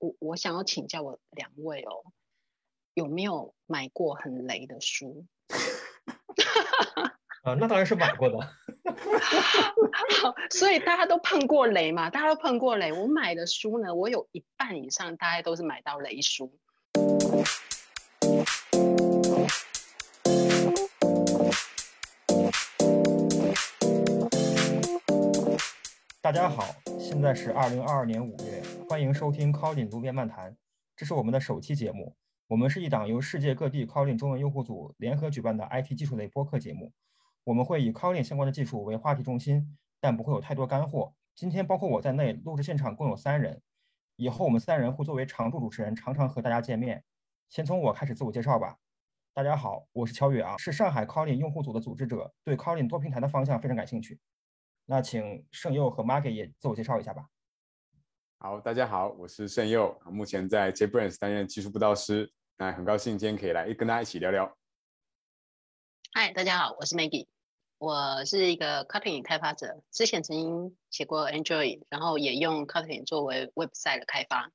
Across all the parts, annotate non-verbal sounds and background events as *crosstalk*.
我我想要请教我两位哦，有没有买过很雷的书？啊，*laughs* 那当然是买过的。好，*laughs* 所以大家都碰过雷嘛，大家都碰过雷。我买的书呢，我有一半以上大概都是买到雷书。大家好，现在是二零二二年五月，欢迎收听 Colin 读编漫谈，这是我们的首期节目。我们是一档由世界各地 Colin 中文用户组联合举办的 IT 技术类播客节目。我们会以 Colin 相关的技术为话题中心，但不会有太多干货。今天包括我在内，录制现场共有三人。以后我们三人会作为常驻主持人，常常和大家见面。先从我开始自我介绍吧。大家好，我是乔宇啊，是上海 Colin 用户组的组织者，对 Colin 多平台的方向非常感兴趣。那请盛佑和 Marky 也自我介绍一下吧。好，大家好，我是盛佑，目前在 JetBrains 担任技术布道师。那很高兴今天可以来跟大家一起聊聊。嗨，大家好，我是 Maggie，我是一个 Kotlin 开发者，之前曾经写过 Android，然后也用 Kotlin 作为 Website 的开发。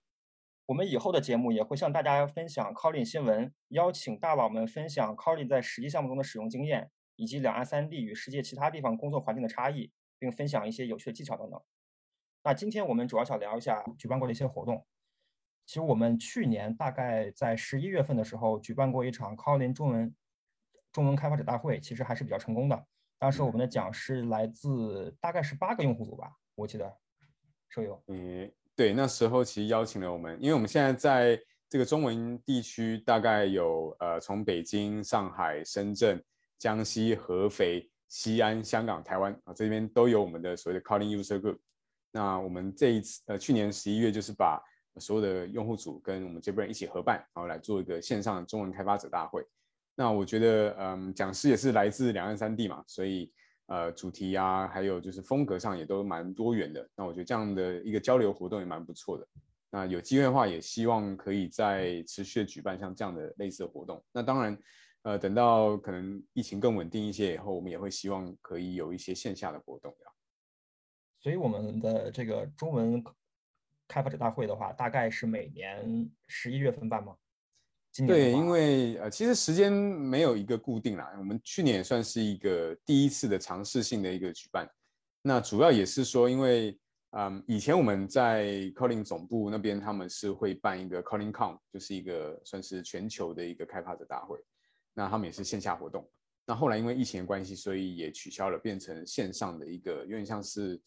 我们以后的节目也会向大家分享 Kotlin 新闻，邀请大佬们分享 Kotlin 在实际项目中的使用经验，以及两岸三地与世界其他地方工作环境的差异。并分享一些有趣的技巧等等。那今天我们主要想聊一下举办过的一些活动。其实我们去年大概在十一月份的时候举办过一场 Kotlin 中文中文开发者大会，其实还是比较成功的。当时我们的讲师来自大概是八个用户组吧，我记得。手游，嗯，对，那时候其实邀请了我们，因为我们现在在这个中文地区，大概有呃从北京、上海、深圳、江西、合肥。西安、香港、台湾啊，这边都有我们的所谓的 Calling User Group。那我们这一次，呃，去年十一月就是把所有的用户组跟我们这边一起合办，然后来做一个线上中文开发者大会。那我觉得，嗯，讲师也是来自两岸三地嘛，所以呃，主题啊，还有就是风格上也都蛮多元的。那我觉得这样的一个交流活动也蛮不错的。那有机会的话，也希望可以在持续的举办像这样的类似的活动。那当然。呃，等到可能疫情更稳定一些以后，我们也会希望可以有一些线下的活动。所以我们的这个中文开发者大会的话，大概是每年十一月份办吗？今年对，因为呃，其实时间没有一个固定啦。我们去年也算是一个第一次的尝试性的一个举办。那主要也是说，因为嗯，以前我们在 Calling 总部那边，他们是会办一个 Calling Con，就是一个算是全球的一个开发者大会。那他们也是线下活动，那后来因为疫情的关系，所以也取消了，变成线上的一个，有点像是，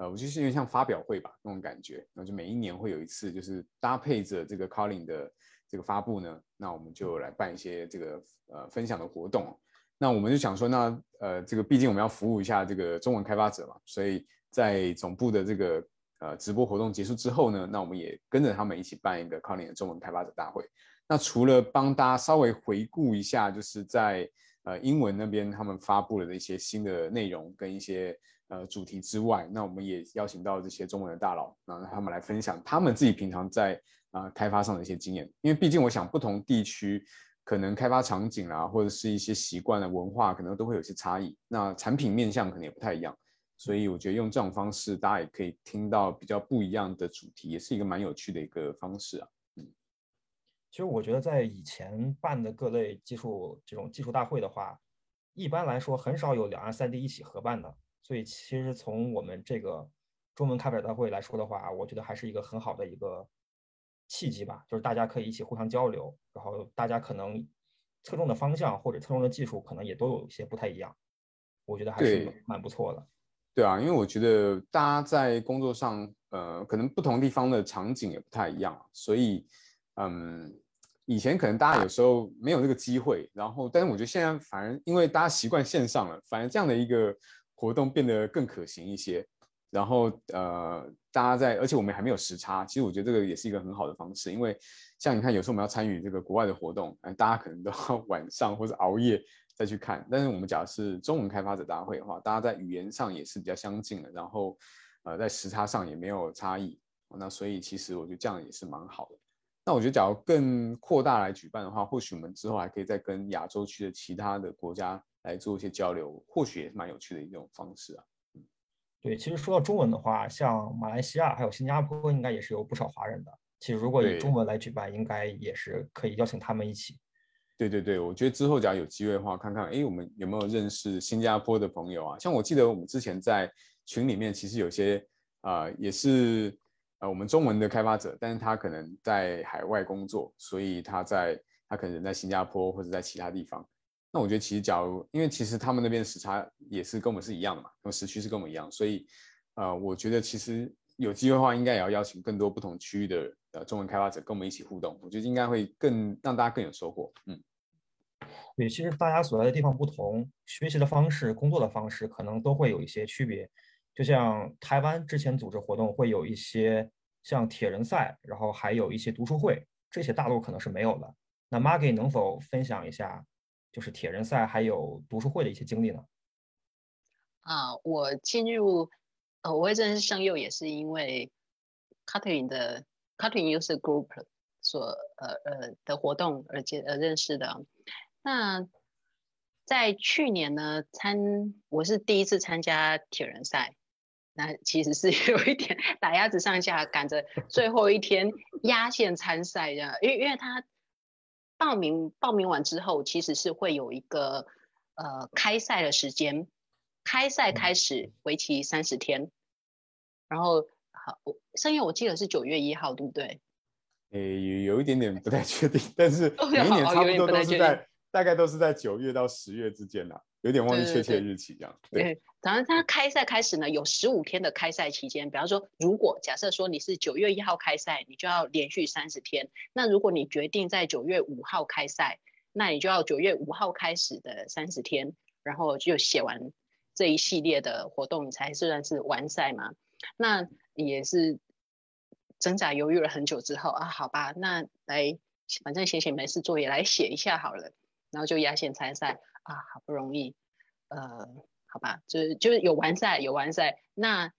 呃，我就是有点像发表会吧那种感觉。那就每一年会有一次，就是搭配着这个 Calling 的这个发布呢，那我们就来办一些这个呃分享的活动。那我们就想说，那呃这个毕竟我们要服务一下这个中文开发者嘛，所以在总部的这个呃直播活动结束之后呢，那我们也跟着他们一起办一个 Calling 的中文开发者大会。那除了帮大家稍微回顾一下，就是在呃英文那边他们发布了的一些新的内容跟一些呃主题之外，那我们也邀请到这些中文的大佬，然后他们来分享他们自己平常在啊开发上的一些经验。因为毕竟我想不同地区可能开发场景啊，或者是一些习惯的文化，可能都会有些差异。那产品面向可能也不太一样，所以我觉得用这种方式，大家也可以听到比较不一样的主题，也是一个蛮有趣的一个方式啊。嗯其实我觉得，在以前办的各类技术这种技术大会的话，一般来说很少有两岸三地一起合办的。所以，其实从我们这个中文开发者大会来说的话，我觉得还是一个很好的一个契机吧，就是大家可以一起互相交流，然后大家可能侧重的方向或者侧重的技术可能也都有一些不太一样。我觉得还是蛮不错的。对啊，因为我觉得大家在工作上，呃，可能不同地方的场景也不太一样，所以。嗯，以前可能大家有时候没有这个机会，然后，但是我觉得现在反而因为大家习惯线上了，反而这样的一个活动变得更可行一些。然后，呃，大家在，而且我们还没有时差，其实我觉得这个也是一个很好的方式。因为像你看，有时候我们要参与这个国外的活动，哎，大家可能都要 *laughs* 晚上或者熬夜再去看。但是我们假如是中文开发者大会的话，大家在语言上也是比较相近的，然后，呃，在时差上也没有差异。那所以其实我觉得这样也是蛮好的。那我觉得，假如更扩大来举办的话，或许我们之后还可以再跟亚洲区的其他的国家来做一些交流，或许也是蛮有趣的一种方式啊。对，其实说到中文的话，像马来西亚还有新加坡，应该也是有不少华人的。其实如果以中文来举办，应该也是可以邀请他们一起。对对对，我觉得之后假如有机会的话，看看哎，我们有没有认识新加坡的朋友啊？像我记得我们之前在群里面，其实有些啊也是呃我们中文的开发者，但是他可能在海外工作，所以他在他可能在新加坡或者在其他地方。那我觉得其实假如因为其实他们那边的时差也是跟我们是一样的嘛，那么时区是跟我们一样，所以呃我觉得其实有机会的话，应该也要邀请更多不同区域的呃中文开发者跟我们一起互动，我觉得应该会更让大家更有收获。嗯。对，其实大家所在的地方不同，学习的方式、工作的方式可能都会有一些区别。就像台湾之前组织活动会有一些像铁人赛，然后还有一些读书会，这些大陆可能是没有的。那 Maggie 能否分享一下，就是铁人赛还有读书会的一些经历呢？啊，我进入呃，我会认识圣佑也是因为 Cutting 的 Cutting User Group 所呃呃的活动而结呃认识的。那在去年呢，参我是第一次参加铁人赛，那其实是 *laughs* 有一点打鸭子上架，赶着最后一天压线参赛的，因为因为他报名报名完之后，其实是会有一个呃开赛的时间，开赛开始为期三十天，然后好，生日我记得是九月一号，对不对？诶，有一点点不太确定，但是每一年差不多都是在。大概都是在九月到十月之间啦，有点忘记确切日期这样。对，反正他开赛开始呢，有十五天的开赛期间。比方说，如果假设说你是九月一号开赛，你就要连续三十天。那如果你决定在九月五号开赛，那你就要九月五号开始的三十天，然后就写完这一系列的活动，你才算是完赛嘛。那也是挣扎犹豫了很久之后啊，好吧，那来，反正闲闲没事做，也来写一下好了。然后就压线参赛啊，好不容易，呃，好吧，就是就是有完赛有完赛，那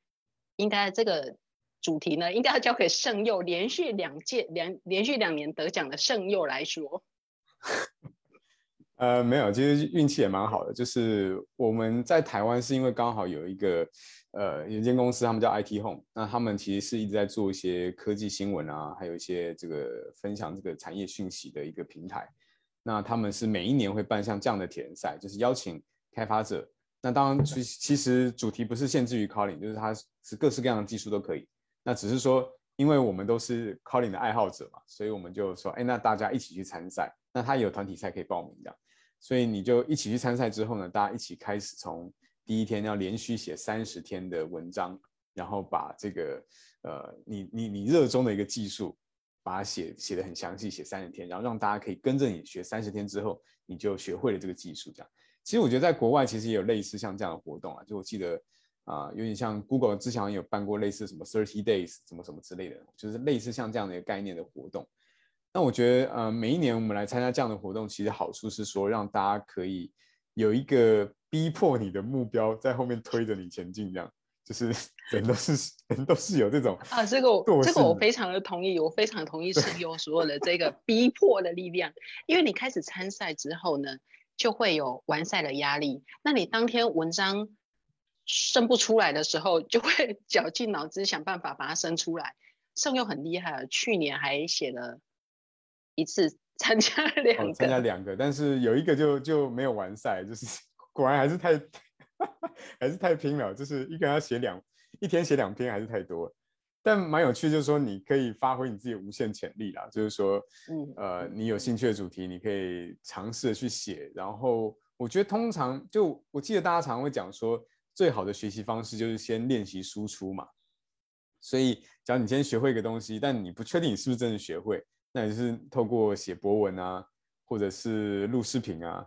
应该这个主题呢，应该要交给圣佑，连续两届两连续两年得奖的圣佑来说。*laughs* 呃，没有，其实运气也蛮好的，就是我们在台湾是因为刚好有一个呃有间公司，他们叫 IT Home，那他们其实是一直在做一些科技新闻啊，还有一些这个分享这个产业讯息的一个平台。那他们是每一年会办像这样的铁人赛，就是邀请开发者。那当然，其其实主题不是限制于 calling，就是它是各式各样的技术都可以。那只是说，因为我们都是 calling 的爱好者嘛，所以我们就说，哎，那大家一起去参赛。那他有团体赛可以报名的，所以你就一起去参赛之后呢，大家一起开始从第一天要连续写三十天的文章，然后把这个呃你你你热衷的一个技术。把它写写的很详细，写三十天，然后让大家可以跟着你学三十天之后，你就学会了这个技术。这样，其实我觉得在国外其实也有类似像这样的活动啊，就我记得啊，有点像 Google 之前有办过类似什么 Thirty Days 什么什么之类的，就是类似像这样的一个概念的活动。那我觉得呃，每一年我们来参加这样的活动，其实好处是说让大家可以有一个逼迫你的目标在后面推着你前进，这样。就是 *laughs* 人都是 *laughs* 人都是有这种啊，这个我这个我非常的同意，我非常同意陈友所有的这个 *laughs* 逼迫的力量，因为你开始参赛之后呢，就会有完赛的压力。那你当天文章生不出来的时候，就会绞尽脑汁想办法把它生出来。盛佑很厉害，去年还写了一次，参加两个，参加两个，但是有一个就就没有完赛，就是果然还是太。还是太拼了，就是一个人要写两一天写两篇还是太多了，但蛮有趣，就是说你可以发挥你自己无限潜力啦。就是说，嗯呃，你有兴趣的主题，你可以尝试的去写。然后我觉得通常就我记得大家常常会讲说，最好的学习方式就是先练习输出嘛。所以，只要你今天学会一个东西，但你不确定你是不是真的学会，那也是透过写博文啊，或者是录视频啊。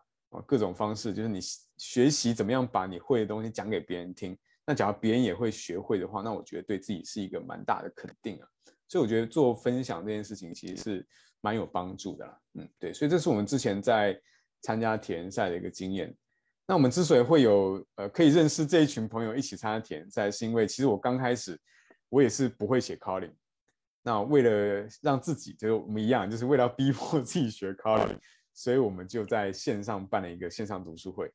各种方式，就是你学习怎么样把你会的东西讲给别人听。那假如别人也会学会的话，那我觉得对自己是一个蛮大的肯定啊。所以我觉得做分享这件事情其实是蛮有帮助的啦。嗯，对，所以这是我们之前在参加体验赛的一个经验。那我们之所以会有呃可以认识这一群朋友一起参加体验赛，是因为其实我刚开始我也是不会写 calling。那为了让自己就是我们一样，就是为了逼迫自己学 calling。所以我们就在线上办了一个线上读书会，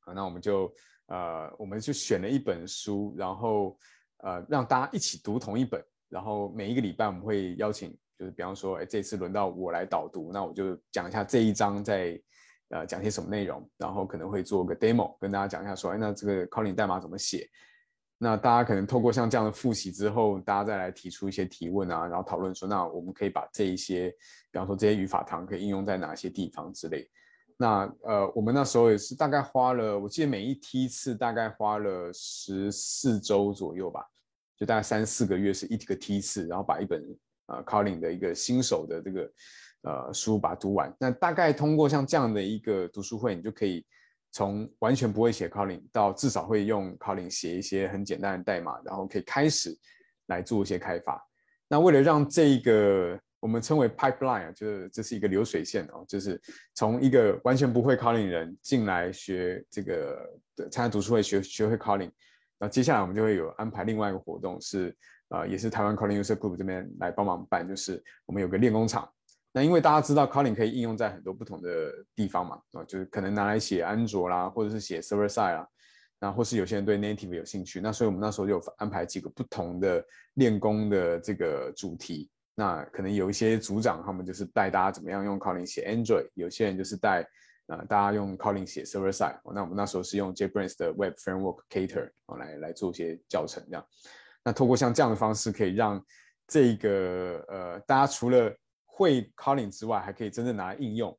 好，那我们就呃，我们就选了一本书，然后呃，让大家一起读同一本，然后每一个礼拜我们会邀请，就是比方说，哎，这次轮到我来导读，那我就讲一下这一章在呃讲些什么内容，然后可能会做个 demo 跟大家讲一下，说，哎，那这个 calling 代码怎么写？那大家可能透过像这样的复习之后，大家再来提出一些提问啊，然后讨论说，那我们可以把这一些，比方说这些语法堂可以应用在哪些地方之类。那呃，我们那时候也是大概花了，我记得每一梯次大概花了十四周左右吧。就大概三四个月是一个梯次，然后把一本呃 Calling 的一个新手的这个呃书把它读完。那大概通过像这样的一个读书会，你就可以从完全不会写 Calling 到至少会用 Calling 写一些很简单的代码，然后可以开始来做一些开发。那为了让这个我们称为 pipeline，就是这是一个流水线哦，就是从一个完全不会 Calling 人进来学这个参加读书会学学会 Calling。那接下来我们就会有安排另外一个活动，是呃，也是台湾 Calling User Group 这边来帮忙办，就是我们有个练功场。那因为大家知道 Calling 可以应用在很多不同的地方嘛，啊，就是可能拿来写安卓啦，或者是写 Server Side 啊，那或是有些人对 Native 有兴趣，那所以我们那时候就有安排几个不同的练功的这个主题。那可能有一些组长他们就是带大家怎么样用 Calling 写 Android，有些人就是带。呃，大家用 Calling 写 server side，那我们那时候是用 JetBrains 的 Web Framework Cater 哦来来做一些教程这样。那透过像这样的方式，可以让这个呃大家除了会 Calling 之外，还可以真正拿来应用。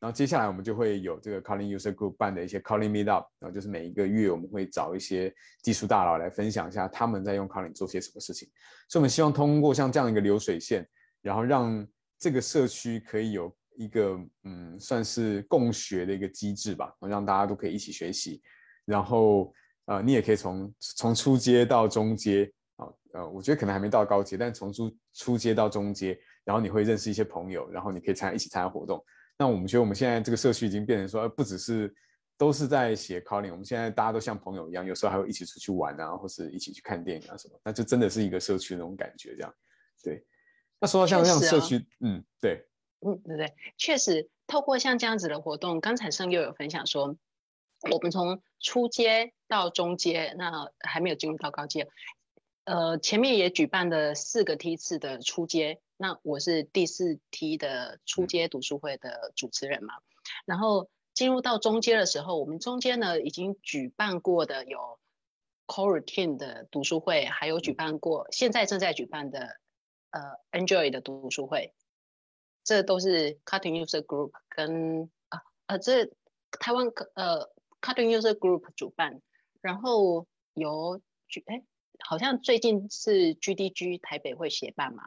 然后接下来我们就会有这个 Calling User Group 办的一些 Calling Meetup，然后就是每一个月我们会找一些技术大佬来分享一下他们在用 Calling 做些什么事情。所以我们希望通过像这样一个流水线，然后让这个社区可以有。一个嗯，算是共学的一个机制吧，让大家都可以一起学习。然后呃，你也可以从从初阶到中阶啊，呃，我觉得可能还没到高阶，但从初初阶到中阶，然后你会认识一些朋友，然后你可以参加一起参加活动。那我们觉得我们现在这个社区已经变成说，不只是都是在写 calling，我们现在大家都像朋友一样，有时候还会一起出去玩啊，或是一起去看电影啊什么，那就真的是一个社区那种感觉这样。对，那说到像这样社区，嗯，对。嗯，对对，确实，透过像这样子的活动，刚才盛又有分享说，我们从初阶到中阶，那还没有进入到高阶，呃，前面也举办了四个梯次的初阶，那我是第四梯的初阶读书会的主持人嘛，然后进入到中阶的时候，我们中间呢已经举办过的有 Core Team 的读书会，还有举办过现在正在举办的呃 Enjoy 的读书会。这都是 Cutting User Group 跟啊呃这台湾呃 Cutting User Group 主办，然后由哎好像最近是 GDG 台北会协办嘛？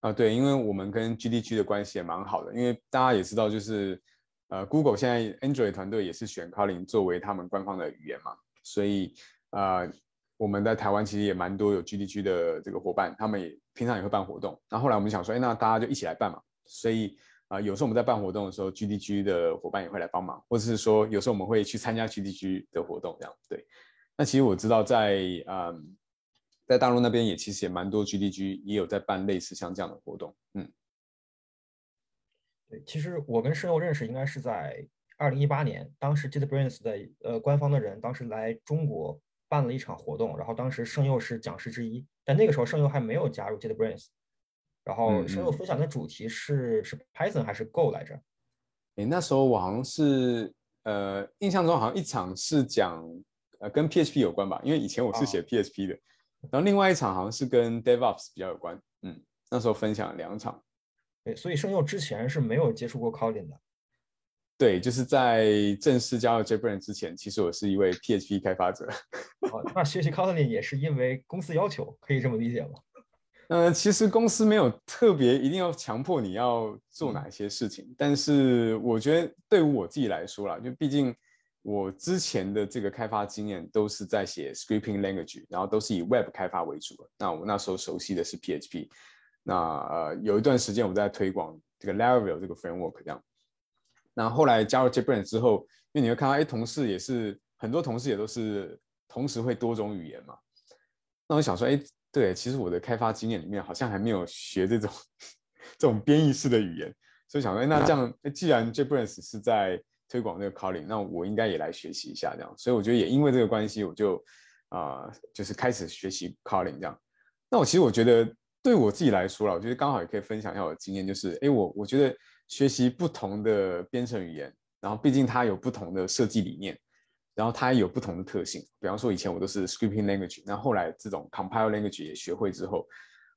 啊对，因为我们跟 GDG 的关系也蛮好的，因为大家也知道就是呃 Google 现在 Android 团队也是选 Kotlin 作为他们官方的语言嘛，所以呃我们在台湾其实也蛮多有 GDG 的这个伙伴，他们也平常也会办活动，那后后来我们想说，哎那大家就一起来办嘛。所以啊，有时候我们在办活动的时候，GDG 的伙伴也会来帮忙，或者是说有时候我们会去参加 GDG 的活动，这样对。那其实我知道在嗯，在大陆那边也其实也蛮多 GDG 也有在办类似像这样的活动，嗯。对，其实我跟申佑认识应该是在二零一八年，当时 JetBrains 的呃官方的人当时来中国办了一场活动，然后当时盛佑是讲师之一，但那个时候盛佑还没有加入 JetBrains。然后深入分享的主题是是 Python 还是 Go 来着？哎，那时候我好像是呃，印象中好像一场是讲呃跟 PHP 有关吧，因为以前我是写 PHP 的。然后另外一场好像是跟 DevOps 比较有关。嗯，那时候分享两场。对，所以圣佑之前是没有接触过 Kotlin 的。对，就是在正式加入 JetBrains 之前，其实我是一位 PHP 开发者。哦，那学习 Kotlin 也是因为公司要求，可以这么理解吗？*laughs* 呃，其实公司没有特别一定要强迫你要做哪些事情，但是我觉得对于我自己来说啦，就毕竟我之前的这个开发经验都是在写 scripting language，然后都是以 web 开发为主。那我那时候熟悉的是 PHP，那呃有一段时间我在推广这个 Laravel 这个 framework 这样。那后来加入 JetBrains 之后，因为你会看到，哎，同事也是很多同事也都是同时会多种语言嘛，那我想说，哎。对，其实我的开发经验里面好像还没有学这种 *laughs* 这种编译式的语言，所以想说，哎那这样，既然 JetBrains 是在推广这个 Calling，那我应该也来学习一下这样。所以我觉得也因为这个关系，我就啊，就是开始学习 Calling 这样。那我其实我觉得对我自己来说了，我觉得刚好也可以分享一下我的经验，就是哎，我我觉得学习不同的编程语言，然后毕竟它有不同的设计理念，然后它有不同的特性。比方说以前我都是 scripting language，那后来这种 compile language 也学会之后，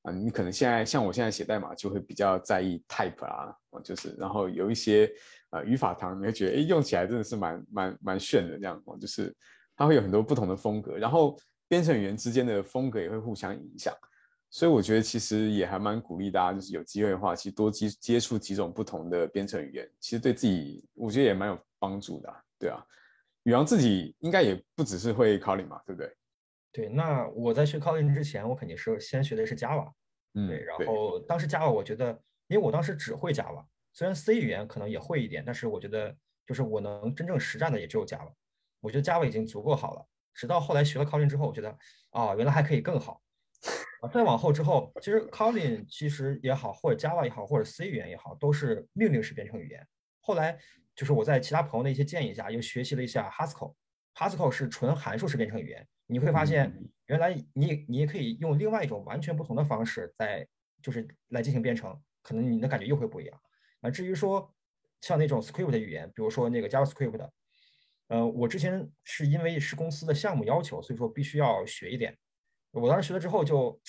啊，你可能现在像我现在写代码就会比较在意 type 啊，就是，然后有一些呃语法堂，你会觉得哎用起来真的是蛮蛮蛮炫的这样，就是它会有很多不同的风格，然后编程语言之间的风格也会互相影响。所以我觉得其实也还蛮鼓励大家，就是有机会的话，其实多接接触几种不同的编程语言，其实对自己我觉得也蛮有帮助的，对啊。宇阳自己应该也不只是会 Kotlin 嘛，对不对？对，那我在学 Kotlin 之前，我肯定是先学的是 Java，嗯，对。然后当时 Java 我觉得，因为我当时只会 Java，虽然 C 语言可能也会一点，但是我觉得就是我能真正实战的也只有 Java，我觉得 Java 已经足够好了。直到后来学了 Kotlin 之后，我觉得啊，原来还可以更好。啊，再往后之后，其实 Kotlin 其实也好，或者 Java 也好，或者 C 语言也好，都是命令式编程语言。后来就是我在其他朋友的一些建议下，又学习了一下 Haskell。Haskell 是纯函数式编程语言。你会发现，原来你你也可以用另外一种完全不同的方式，在就是来进行编程，可能你的感觉又会不一样。啊，至于说像那种 Script 语言，比如说那个 JavaScript，呃，我之前是因为是公司的项目要求，所以说必须要学一点。我当时学了之后就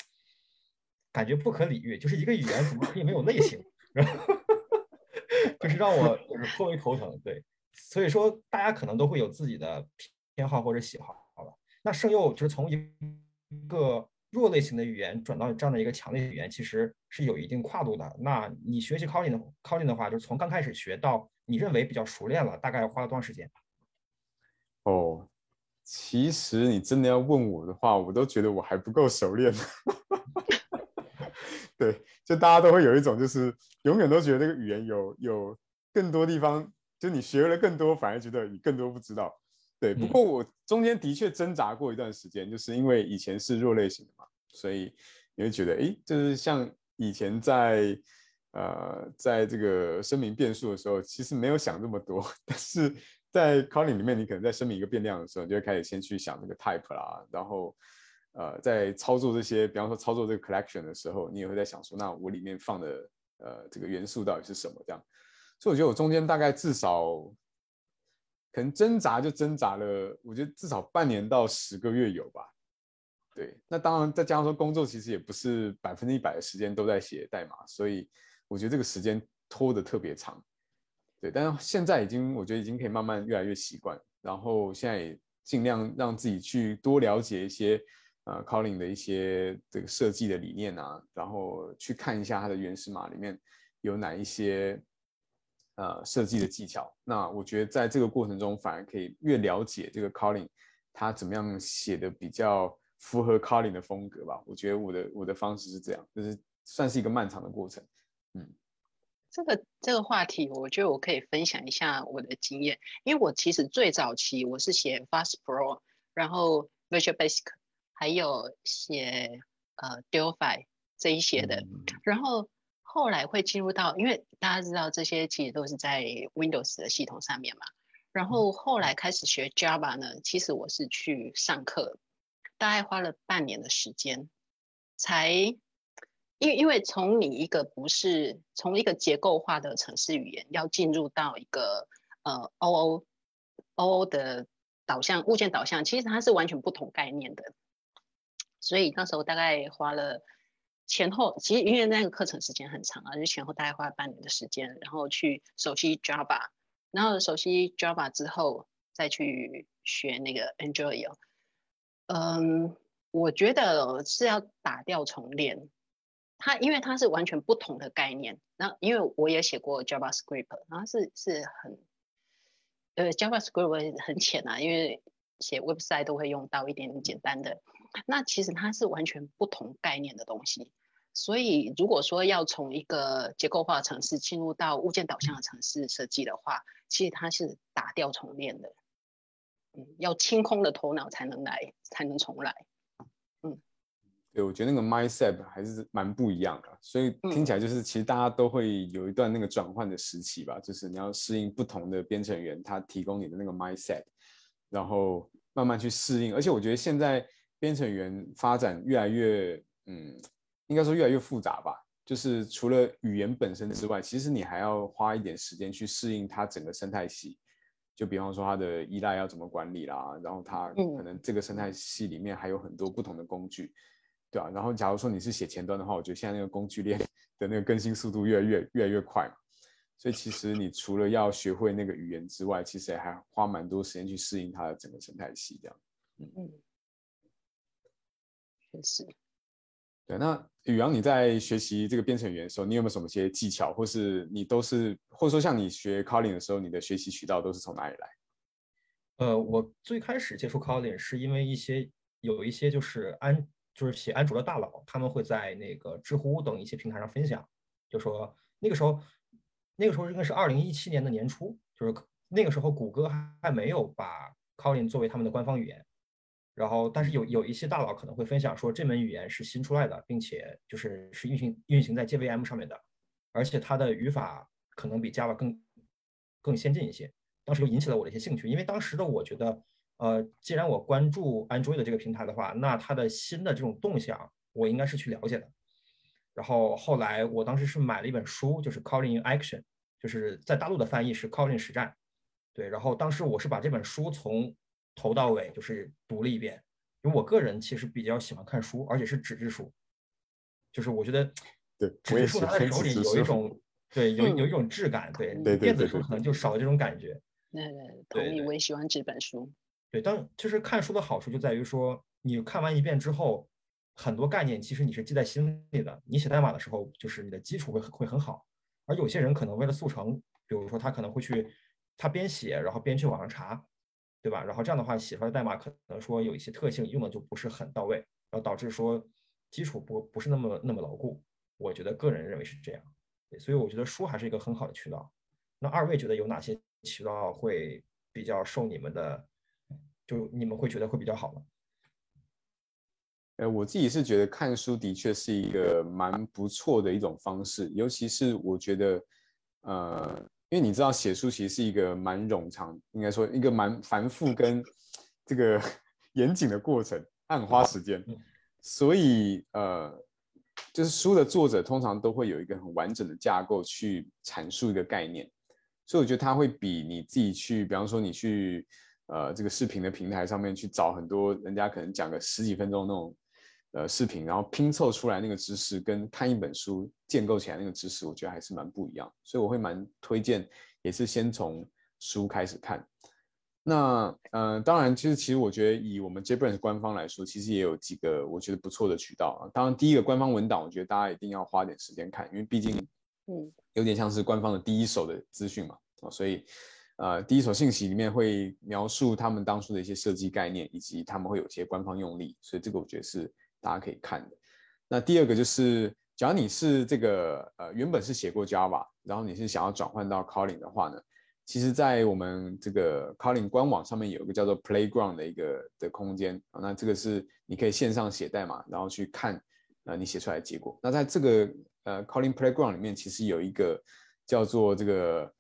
感觉不可理喻，就是一个语言怎么可以没有类型，*laughs* 然后就是让我就是颇为头疼。对，所以说大家可能都会有自己的偏好或者喜好。好吧，那圣佑就是从一个弱类型的语言转到这样的一个强类语言，其实是有一定跨度的。那你学习 Kotlin 的 Kotlin 的话，就是从刚开始学到你认为比较熟练了，大概花了多长时间？哦。其实你真的要问我的话，我都觉得我还不够熟练。*laughs* 对，就大家都会有一种，就是永远都觉得这个语言有有更多地方，就你学了更多，反而觉得你更多不知道。对，不过我中间的确挣扎过一段时间，就是因为以前是弱类型的嘛，所以你会觉得，哎，就是像以前在呃在这个声明变数的时候，其实没有想这么多，*laughs* 但是。在 Kotlin 里面，你可能在声明一个变量的时候，你就会开始先去想这个 type 啦，然后，呃，在操作这些，比方说操作这个 collection 的时候，你也会在想说，那我里面放的呃这个元素到底是什么？这样，所以我觉得我中间大概至少可能挣扎就挣扎了，我觉得至少半年到十个月有吧。对，那当然再加上说工作其实也不是百分之一百的时间都在写代码，所以我觉得这个时间拖得特别长。对，但是现在已经，我觉得已经可以慢慢越来越习惯，然后现在也尽量让自己去多了解一些，呃，Kotlin 的一些这个设计的理念啊，然后去看一下它的原始码里面有哪一些，呃，设计的技巧。那我觉得在这个过程中，反而可以越了解这个 Colin 他怎么样写的比较符合 Colin 的风格吧。我觉得我的我的方式是这样，就是算是一个漫长的过程，嗯。这个这个话题，我觉得我可以分享一下我的经验，因为我其实最早期我是写 Fast Pro，然后 Visual Basic，还有写呃 Delphi 这一些的，然后后来会进入到，因为大家知道这些其实都是在 Windows 的系统上面嘛，然后后来开始学 Java 呢，其实我是去上课，大概花了半年的时间才。因因为从你一个不是从一个结构化的程式语言，要进入到一个呃 O O O O 的导向物件导向，其实它是完全不同概念的。所以那时候大概花了前后，其实因为那个课程时间很长啊，就前后大概花了半年的时间，然后去熟悉 Java，然后熟悉 Java 之后再去学那个 Android。嗯，我觉得是要打掉重练。它因为它是完全不同的概念，那因为我也写过 JavaScript，然后是是很，呃，JavaScript 很浅啊，因为写 website 都会用到一点简单的，那其实它是完全不同概念的东西，所以如果说要从一个结构化城市进入到物件导向的城市设计的话，其实它是打掉重练的，嗯，要清空的头脑才能来，才能重来。对，我觉得那个 mindset 还是蛮不一样的，所以听起来。就是其实大家都会有一段那个转换的时期吧，就是你要适应不同的编程员他提供你的那个 mindset，然后慢慢去适应。而且我觉得现在编程语言发展越来越，嗯，应该说越来越复杂吧。就是除了语言本身之外，其实你还要花一点时间去适应它整个生态系。就比方说它的依赖要怎么管理啦，然后它可能这个生态系里面还有很多不同的工具，对吧？然后假如说你是写前端的话，我觉得现在那个工具链的那个更新速度越来越越来越快嘛。所以其实你除了要学会那个语言之外，其实还花蛮多时间去适应它的整个生态系这样。嗯，确实。对，那宇阳，你在学习这个编程语言的时候，你有没有什么些技巧，或是你都是，或者说像你学 Kotlin 的时候，你的学习渠道都是从哪里来？呃，我最开始接触 Kotlin 是因为一些有一些就是安就是写安卓的大佬，他们会在那个知乎等一些平台上分享，就说那个时候那个时候应该是二零一七年的年初，就是那个时候谷歌还没有把 Kotlin 作为他们的官方语言。然后，但是有有一些大佬可能会分享说，这门语言是新出来的，并且就是是运行运行在 JVM 上面的，而且它的语法可能比 Java 更更先进一些。当时就引起了我的一些兴趣，因为当时的我觉得，呃，既然我关注 Android 的这个平台的话，那它的新的这种动向，我应该是去了解的。然后后来我当时是买了一本书，就是 Calling in Action，就是在大陆的翻译是 Calling 实战。对，然后当时我是把这本书从头到尾就是读了一遍，因为我个人其实比较喜欢看书，而且是纸质书，就是我觉得对纸质书拿在手里有一种对有有一种质感，对电子书可能就少了这种感觉。对对，同意，我也喜欢纸本书。对，当就是看书的好处就在于说，你看完一遍之后，很多概念其实你是记在心里的，你写代码的时候就是你的基础会会很好。而有些人可能为了速成，比如说他可能会去他边写然后边去网上查。对吧？然后这样的话，写出来的代码可能说有一些特性用的就不是很到位，然后导致说基础不不是那么那么牢固。我觉得个人认为是这样，对，所以我觉得书还是一个很好的渠道。那二位觉得有哪些渠道会比较受你们的，就你们会觉得会比较好呢？呃，我自己是觉得看书的确是一个蛮不错的一种方式，尤其是我觉得，呃。因为你知道写书其实是一个蛮冗长，应该说一个蛮繁复跟这个严谨的过程，它很花时间。所以呃，就是书的作者通常都会有一个很完整的架构去阐述一个概念，所以我觉得它会比你自己去，比方说你去呃这个视频的平台上面去找很多人家可能讲个十几分钟那种。呃，视频，然后拼凑出来那个知识，跟看一本书建构起来那个知识，我觉得还是蛮不一样。所以我会蛮推荐，也是先从书开始看。那呃，当然，其实其实我觉得以我们 JBrains 官方来说，其实也有几个我觉得不错的渠道啊。当然，第一个官方文档，我觉得大家一定要花点时间看，因为毕竟嗯，有点像是官方的第一手的资讯嘛啊，所以呃，第一手信息里面会描述他们当初的一些设计概念，以及他们会有些官方用例，所以这个我觉得是。大家可以看的。那第二个就是，假如你是这个呃原本是写过 Java，然后你是想要转换到 Kotlin 的话呢，其实，在我们这个 Kotlin 官网上面有一个叫做 Playground 的一个的空间啊，那这个是你可以线上写代码，然后去看呃你写出来的结果。那在这个呃 Kotlin Playground 里面，其实有一个叫做这个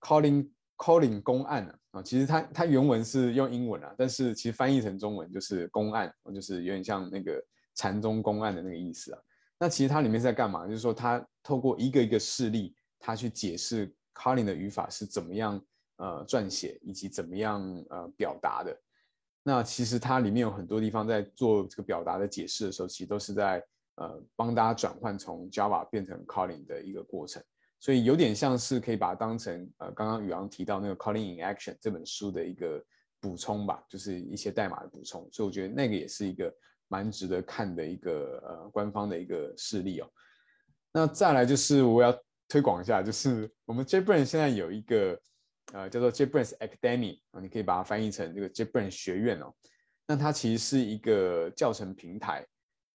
Kotlin Calling 公案啊，啊其实它它原文是用英文啊，但是其实翻译成中文就是公案，就是有点像那个。禅宗公案的那个意思啊，那其实它里面在干嘛？就是说，它透过一个一个事例，它去解释 Calling 的语法是怎么样呃撰写，以及怎么样呃表达的。那其实它里面有很多地方在做这个表达的解释的时候，其实都是在呃帮大家转换从 Java 变成 Kotlin 的一个过程。所以有点像是可以把它当成呃刚刚宇昂提到那个 Calling in Action 这本书的一个补充吧，就是一些代码的补充。所以我觉得那个也是一个。蛮值得看的一个呃官方的一个事例哦。那再来就是我要推广一下，就是我们 JetBrains 现在有一个呃叫做 JetBrains Academy 啊，你可以把它翻译成这个 JetBrains 学院哦。那它其实是一个教程平台，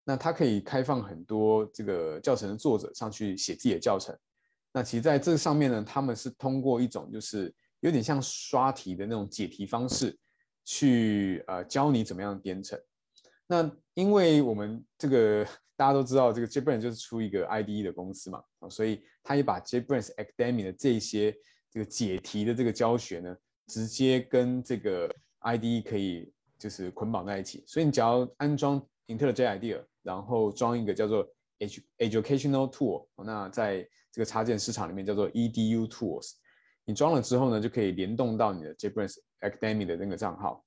那它可以开放很多这个教程的作者上去写自己的教程。那其实在这上面呢，他们是通过一种就是有点像刷题的那种解题方式，去呃教你怎么样编程。那因为我们这个大家都知道，这个 JetBrains 就是出一个 IDE 的公司嘛，啊，所以他也把 JetBrains Academy 的这些这个解题的这个教学呢，直接跟这个 IDE 可以就是捆绑在一起。所以你只要安装 IntelliJ IDEA，然后装一个叫做 educational tool，那在这个插件市场里面叫做 edu tools。你装了之后呢，就可以联动到你的 JetBrains Academy 的那个账号，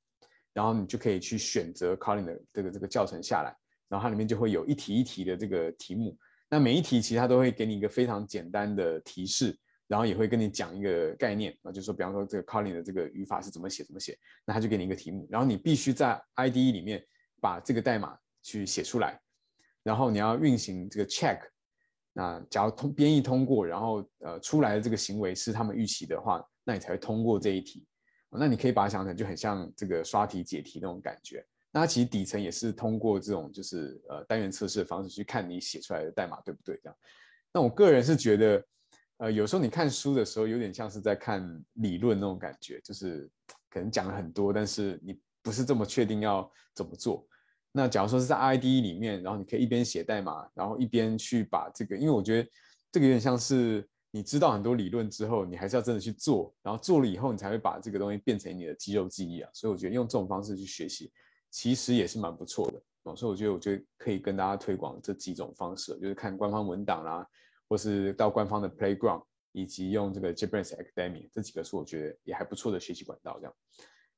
然后你就可以去选择 Colin 的这个这个教程下来，然后它里面就会有一题一题的这个题目。那每一题其实它都会给你一个非常简单的提示，然后也会跟你讲一个概念啊，就是说，比方说这个 Colin 的这个语法是怎么写怎么写，那他就给你一个题目，然后你必须在 IDE 里面把这个代码去写出来，然后你要运行这个 check。那假如通编译通过，然后呃出来的这个行为是他们预期的话，那你才会通过这一题。那你可以把它想成就很像这个刷题解题那种感觉。那它其实底层也是通过这种就是呃单元测试的方式去看你写出来的代码对不对这样。那我个人是觉得，呃有时候你看书的时候有点像是在看理论那种感觉，就是可能讲了很多，但是你不是这么确定要怎么做。那假如说是在 ID 里面，然后你可以一边写代码，然后一边去把这个，因为我觉得这个有点像是你知道很多理论之后，你还是要真的去做，然后做了以后，你才会把这个东西变成你的肌肉记忆啊。所以我觉得用这种方式去学习，其实也是蛮不错的。所以我觉得，我觉得可以跟大家推广这几种方式，就是看官方文档啦，或是到官方的 Playground，以及用这个 JetBrains Academy 这几个是我觉得也还不错的学习管道。这样，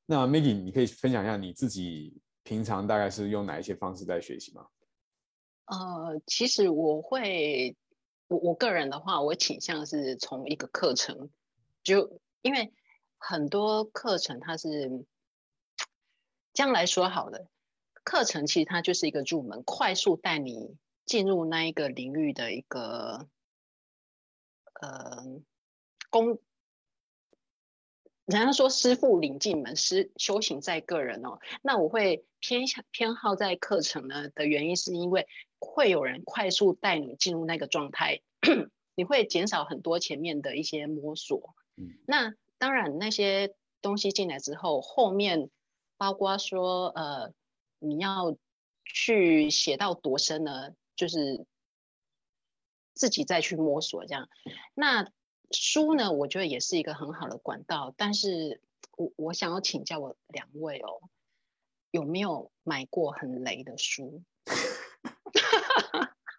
那 Maggie，你可以分享一下你自己。平常大概是用哪一些方式在学习吗？呃，其实我会，我我个人的话，我倾向是从一个课程，就因为很多课程它是将来说好的，课程其实它就是一个入门，快速带你进入那一个领域的一个呃工。人家说师傅领进门，师修行在个人哦。那我会偏向偏好在课程呢的原因，是因为会有人快速带你进入那个状态，*clears throat* 你会减少很多前面的一些摸索。那当然那些东西进来之后，后面包括说呃你要去写到多深呢，就是自己再去摸索这样。那书呢，我觉得也是一个很好的管道，但是我我想要请教我两位哦，有没有买过很雷的书？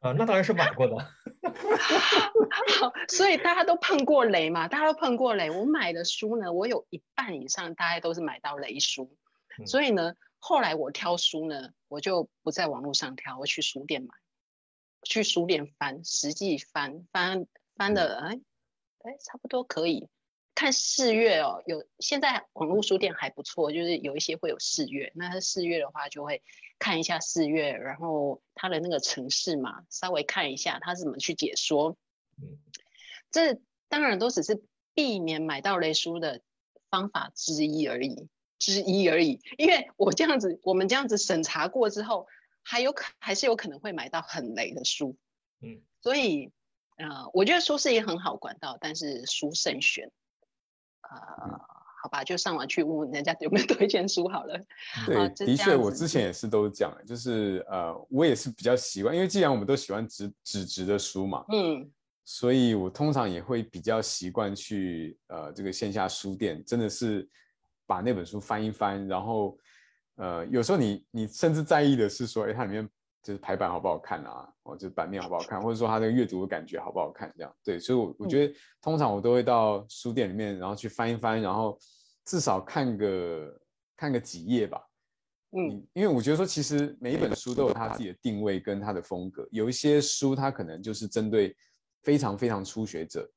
啊，*laughs* 那当然是买过的。好，*laughs* 所以大家都碰过雷嘛，大家都碰过雷。我买的书呢，我有一半以上大概都是买到雷书，所以呢，后来我挑书呢，我就不在网络上挑，我去书店买，去书店翻，实际翻翻翻的，哎。哎，差不多可以看四月哦。有现在网络书店还不错，就是有一些会有四月。那四月的话，就会看一下四月，然后它的那个城市嘛，稍微看一下它怎么去解说。嗯，这当然都只是避免买到雷书的方法之一而已，之一而已。因为我这样子，我们这样子审查过之后，还有可还是有可能会买到很雷的书。嗯，所以。呃，我觉得书是一个很好管道，但是书慎选。呃，好吧，就上网去问问人家有没有推荐书好了。对，的确，我之前也是都讲，就是呃，我也是比较习惯，因为既然我们都喜欢纸纸质的书嘛，嗯，所以我通常也会比较习惯去呃这个线下书店，真的是把那本书翻一翻，然后呃有时候你你甚至在意的是说，哎，它里面。就是排版好不好看啊？哦，就是版面好不好看，*laughs* 或者说它的阅读的感觉好不好看？这样对，所以，我我觉得通常我都会到书店里面，然后去翻一翻，然后至少看个看个几页吧。嗯，因为我觉得说，其实每一本书都有它自己的定位跟它的风格。有一些书它可能就是针对非常非常初学者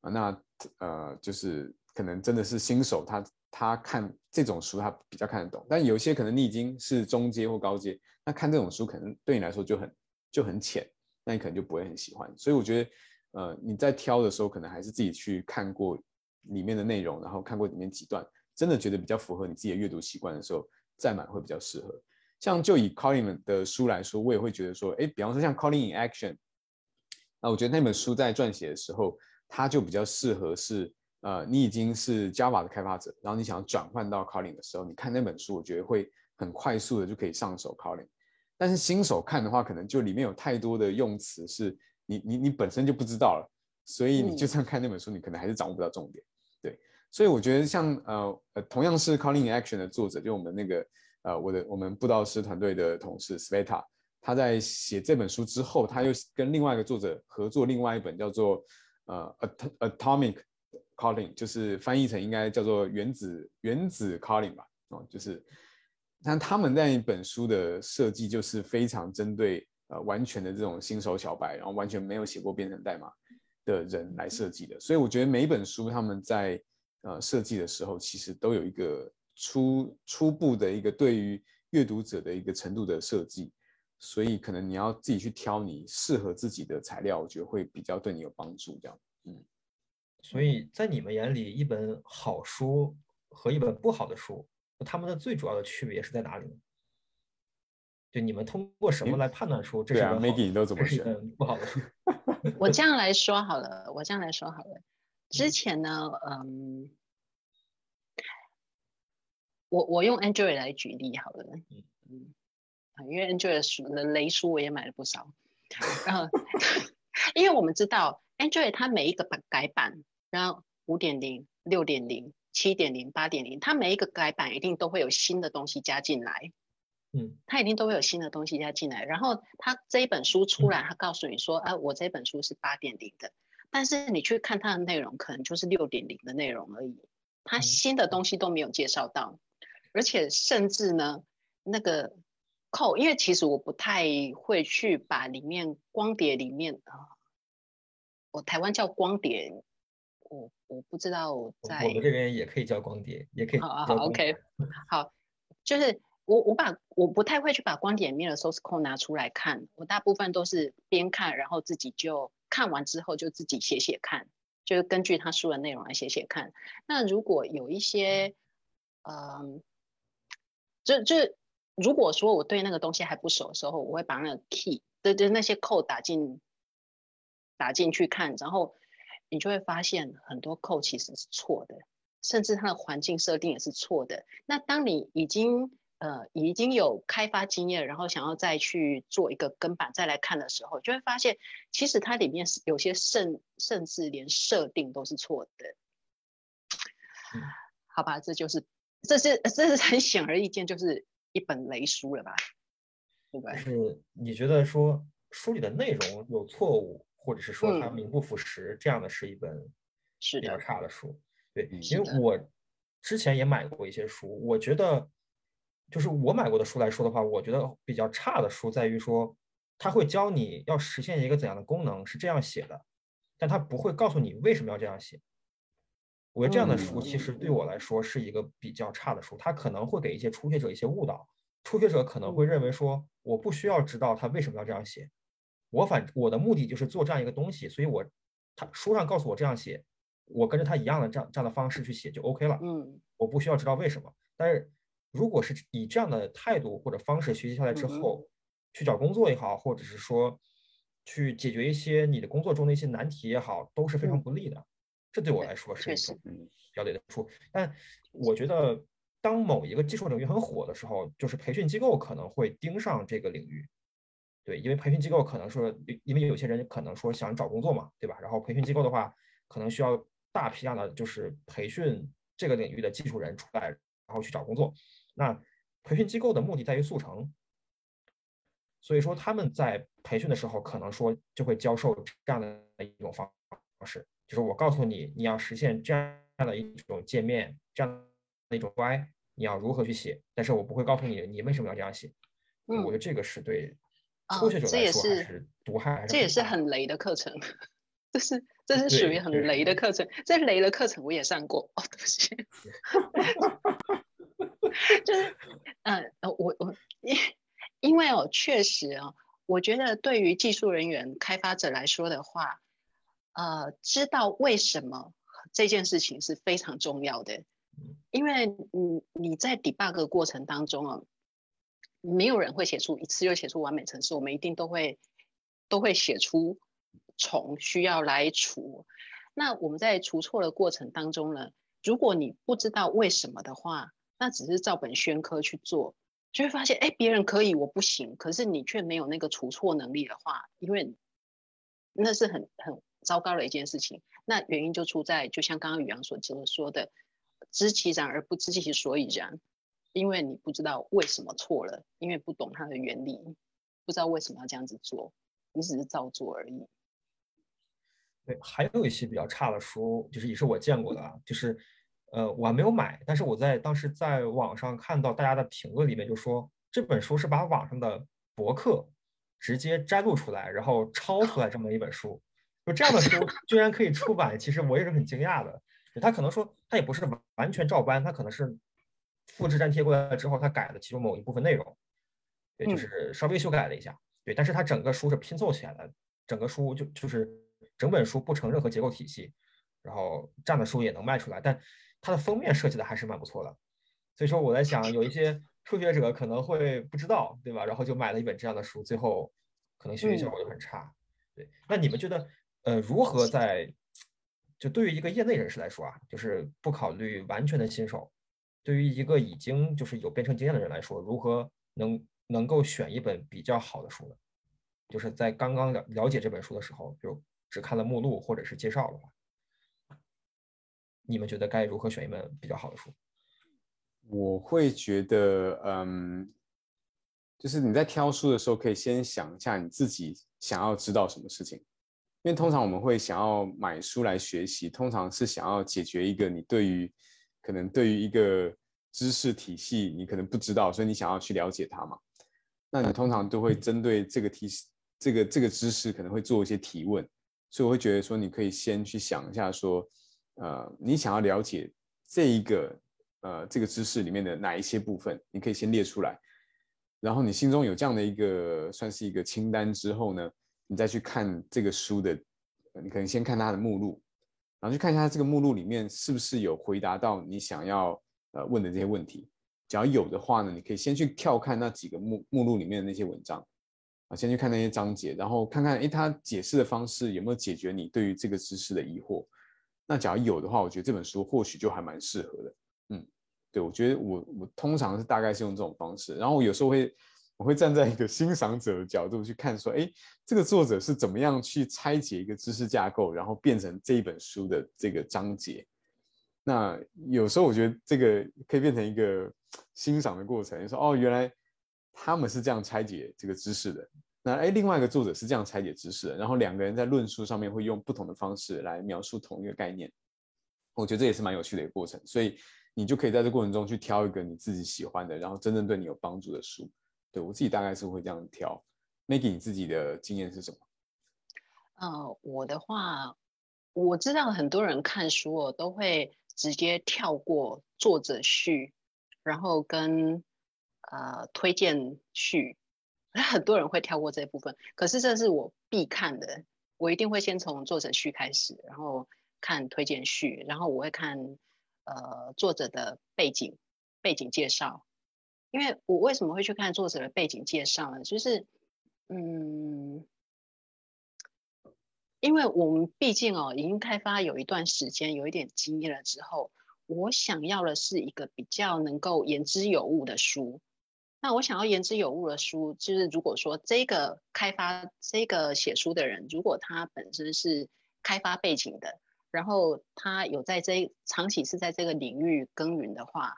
啊，那呃，就是可能真的是新手，他他看这种书他比较看得懂。但有一些可能你已经是中阶或高阶。那看这种书可能对你来说就很就很浅，那你可能就不会很喜欢。所以我觉得，呃，你在挑的时候，可能还是自己去看过里面的内容，然后看过里面几段，真的觉得比较符合你自己的阅读习惯的时候再买会比较适合。像就以 Collin 的书来说，我也会觉得说，哎，比方说像 Colin in Action，那我觉得那本书在撰写的时候，它就比较适合是，呃，你已经是 Java 的开发者，然后你想要转换到 Colin 的时候，你看那本书，我觉得会很快速的就可以上手 Colin。但是新手看的话，可能就里面有太多的用词是你你你本身就不知道了，所以你就算看那本书，你可能还是掌握不到重点。对，所以我觉得像呃呃同样是 Calling Action 的作者，就我们那个呃我的我们布道师团队的同事 Sveta，他在写这本书之后，他又跟另外一个作者合作另外一本叫做呃 Atomic Calling，就是翻译成应该叫做原子原子 Calling 吧，哦，就是但他们那一本书的设计就是非常针对呃完全的这种新手小白，然后完全没有写过编程代码的人来设计的，所以我觉得每一本书他们在呃设计的时候，其实都有一个初初步的一个对于阅读者的一个程度的设计，所以可能你要自己去挑你适合自己的材料，我觉得会比较对你有帮助。这样，嗯，所以在你们眼里，一本好书和一本不好的书，他们的最主要的区别是在哪里呢？就你们通过什么来判断出这是啊，Maggie 你都怎么选？不好的书？*laughs* 我这样来说好了，我这样来说好了。之前呢，嗯。我我用 Android 来举例好了，嗯啊，因为 Android 书的雷书我也买了不少，*laughs* 然后 *laughs* 因为我们知道 Android 它每一个版改版，然后五点零、六点零、七点零、八点零，它每一个改版一定都会有新的东西加进来，嗯，它一定都会有新的东西加进来，然后它这一本书出来，它告诉你说，啊，我这本书是八点零的，但是你去看它的内容，可能就是六点零的内容而已，它新的东西都没有介绍到。而且甚至呢，那个扣，因为其实我不太会去把里面光碟里面啊，我台湾叫光碟，我我不知道在我们这边也可以叫光碟，也可以。好好 OK，*laughs* 好，就是我我把我不太会去把光碟里面的 source code 拿出来看，我大部分都是边看，然后自己就看完之后就自己写写看，就是根据他书的内容来写写看。那如果有一些，嗯。就就如果说我对那个东西还不熟的时候，我会把那个 key 对对那些 code 打进打进去看，然后你就会发现很多 code 其实是错的，甚至它的环境设定也是错的。那当你已经呃已经有开发经验，然后想要再去做一个跟版再来看的时候，就会发现其实它里面是有些甚甚至连设定都是错的。好吧，这就是。这是这是很显而易见，就是一本雷书了吧？对不对？是你觉得说书里的内容有错误，或者是说它名不副实，这样的是一本比较差的书。对，因为我之前也买过一些书，我觉得就是我买过的书来说的话，我觉得比较差的书在于说，它会教你要实现一个怎样的功能是这样写的，但它不会告诉你为什么要这样写。我觉得这样的书其实对我来说是一个比较差的书，它可能会给一些初学者一些误导。初学者可能会认为说，我不需要知道他为什么要这样写，我反我的目的就是做这样一个东西，所以我他书上告诉我这样写，我跟着他一样的这样这样的方式去写就 OK 了。嗯，我不需要知道为什么。但是如果是以这样的态度或者方式学习下来之后，去找工作也好，或者是说去解决一些你的工作中的一些难题也好，都是非常不利的。这对我来说是一种比较累的处，但我觉得当某一个技术领域很火的时候，就是培训机构可能会盯上这个领域，对，因为培训机构可能说，因为有些人可能说想找工作嘛，对吧？然后培训机构的话，可能需要大批量的就是培训这个领域的技术人出来，然后去找工作。那培训机构的目的在于速成，所以说他们在培训的时候，可能说就会教授这样的一种方式。就是我告诉你，你要实现这样的一种界面，这样的一种 UI，你要如何去写？但是我不会告诉你，你为什么要这样写。嗯，我觉得这个是对初学者来说还是毒害。这也是很雷的课程，这是这是属于很雷的课程。这雷的课程我也上过哦，对不起。*laughs* 就是，嗯，我我因因为哦，确实哦，我觉得对于技术人员、开发者来说的话。呃，知道为什么这件事情是非常重要的，因为你你在 debug 过程当中啊，没有人会写出一次就写出完美程式，我们一定都会都会写出从需要来除。那我们在除错的过程当中呢，如果你不知道为什么的话，那只是照本宣科去做，就会发现哎，别人可以我不行，可是你却没有那个除错能力的话，因为那是很很。糟糕的一件事情，那原因就出在，就像刚刚宇阳所说的，知其然而不知其所以然，因为你不知道为什么错了，因为不懂它的原理。不知道为什么要这样子做，你只是照做而已。对，还有一些比较差的书，就是也是我见过的，啊，就是呃我还没有买，但是我在当时在网上看到大家的评论里面就说这本书是把网上的博客直接摘录出来，然后抄出来这么一本书，就这样的书 *laughs* 居然可以出版，其实我也是很惊讶的。他可能说他也不是完全照搬，他可能是复制粘贴过来之后，他改了其中某一部分内容，也就是稍微修改了一下。对，但是他整个书是拼凑起来的，整个书就就是整本书不成任何结构体系，然后这样的书也能卖出来。但它的封面设计的还是蛮不错的，所以说我在想，有一些初学者可能会不知道，对吧？然后就买了一本这样的书，最后可能学习效果就很差。对，那你们觉得，呃，如何在？就对于一个业内人士来说啊，就是不考虑完全的新手，对于一个已经就是有编程经验的人来说，如何能能够选一本比较好的书呢？就是在刚刚了了解这本书的时候，就只看了目录或者是介绍的话，你们觉得该如何选一本比较好的书？我会觉得，嗯，就是你在挑书的时候，可以先想一下你自己想要知道什么事情。因为通常我们会想要买书来学习，通常是想要解决一个你对于可能对于一个知识体系你可能不知道，所以你想要去了解它嘛。那你通常都会针对这个题这个这个知识可能会做一些提问，所以我会觉得说你可以先去想一下说，呃，你想要了解这一个呃这个知识里面的哪一些部分，你可以先列出来，然后你心中有这样的一个算是一个清单之后呢？你再去看这个书的，你可能先看它的目录，然后去看一下这个目录里面是不是有回答到你想要呃问的这些问题。只要有的话呢，你可以先去跳看那几个目目录里面的那些文章，啊，先去看那些章节，然后看看诶，它解释的方式有没有解决你对于这个知识的疑惑。那假如有的话，我觉得这本书或许就还蛮适合的。嗯，对，我觉得我我通常是大概是用这种方式，然后我有时候会。我会站在一个欣赏者的角度去看，说，哎，这个作者是怎么样去拆解一个知识架构，然后变成这一本书的这个章节。那有时候我觉得这个可以变成一个欣赏的过程，说，哦，原来他们是这样拆解这个知识的。那，哎，另外一个作者是这样拆解知识的，然后两个人在论述上面会用不同的方式来描述同一个概念。我觉得这也是蛮有趣的一个过程，所以你就可以在这过程中去挑一个你自己喜欢的，然后真正对你有帮助的书。对我自己大概是会这样挑，Maggie，你自己的经验是什么？呃，我的话，我知道很多人看书哦，都会直接跳过作者序，然后跟呃推荐序，*laughs* 很多人会跳过这部分。可是这是我必看的，我一定会先从作者序开始，然后看推荐序，然后我会看呃作者的背景背景介绍。因为我为什么会去看作者的背景介绍呢？就是，嗯，因为我们毕竟哦，已经开发有一段时间，有一点经验了之后，我想要的是一个比较能够言之有物的书。那我想要言之有物的书，就是如果说这个开发这个写书的人，如果他本身是开发背景的，然后他有在这长期是在这个领域耕耘的话，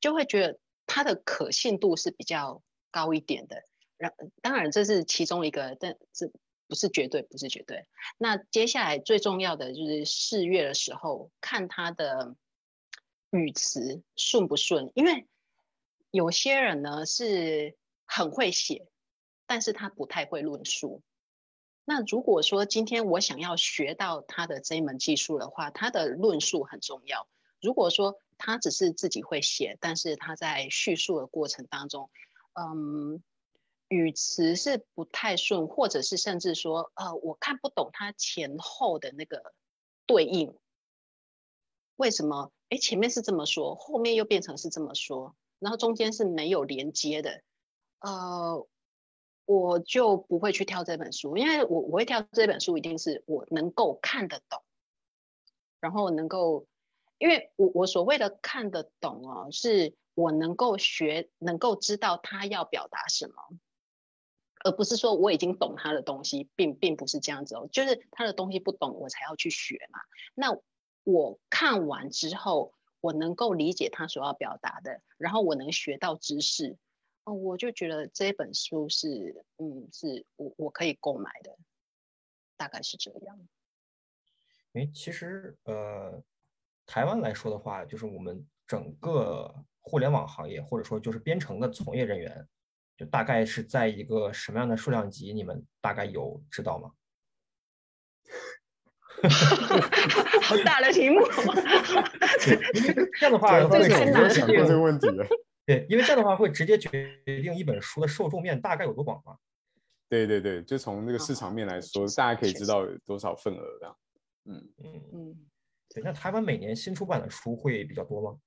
就会觉得。它的可信度是比较高一点的，然当然这是其中一个，但这不是绝对，不是绝对。那接下来最重要的就是试阅的时候，看他的语词顺不顺，因为有些人呢是很会写，但是他不太会论述。那如果说今天我想要学到他的这一门技术的话，他的论述很重要。如果说他只是自己会写，但是他在叙述的过程当中，嗯，语词是不太顺，或者是甚至说，呃，我看不懂他前后的那个对应，为什么？哎，前面是这么说，后面又变成是这么说，然后中间是没有连接的，呃，我就不会去挑这本书，因为我我会挑这本书，一定是我能够看得懂，然后能够。因为我我所谓的看得懂哦，是我能够学，能够知道他要表达什么，而不是说我已经懂他的东西，并并不是这样子哦，就是他的东西不懂，我才要去学嘛。那我看完之后，我能够理解他所要表达的，然后我能学到知识，哦，我就觉得这本书是，嗯，是我我可以购买的，大概是这样。哎，其实呃，台湾来说的话，就是我们整个互联网行业，或者说就是编程的从业人员，就大概是在一个什么样的数量级？你们大概有知道吗？*laughs* 好大的题目。这样的话，这个太难想过这个问题了。*laughs* 对，因为这样的话会直接决定一本书的受众面大概有多广嘛。对对对，就从这个市场面来说，大家可以知道有多少份额这样。嗯嗯嗯。对，那台湾每年新出版的书会比较多吗？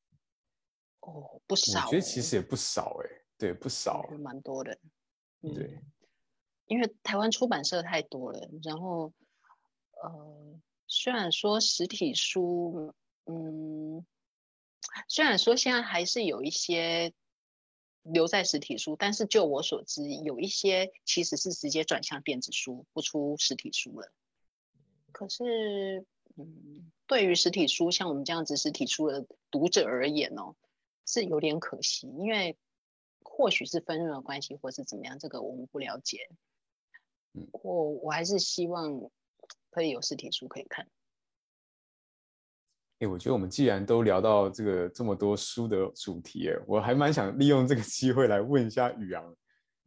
哦，不少。我觉得其实也不少哎，对，不少，蛮多的。对，因为台湾出版社太多了，然后呃，虽然说实体书，嗯。虽然说现在还是有一些留在实体书，但是就我所知，有一些其实是直接转向电子书，不出实体书了。可是，嗯，对于实体书，像我们这样子实体书的读者而言哦，是有点可惜，因为或许是分润的关系，或是怎么样，这个我们不了解。我我还是希望可以有实体书可以看。哎，我觉得我们既然都聊到这个这么多书的主题，哎，我还蛮想利用这个机会来问一下宇阳，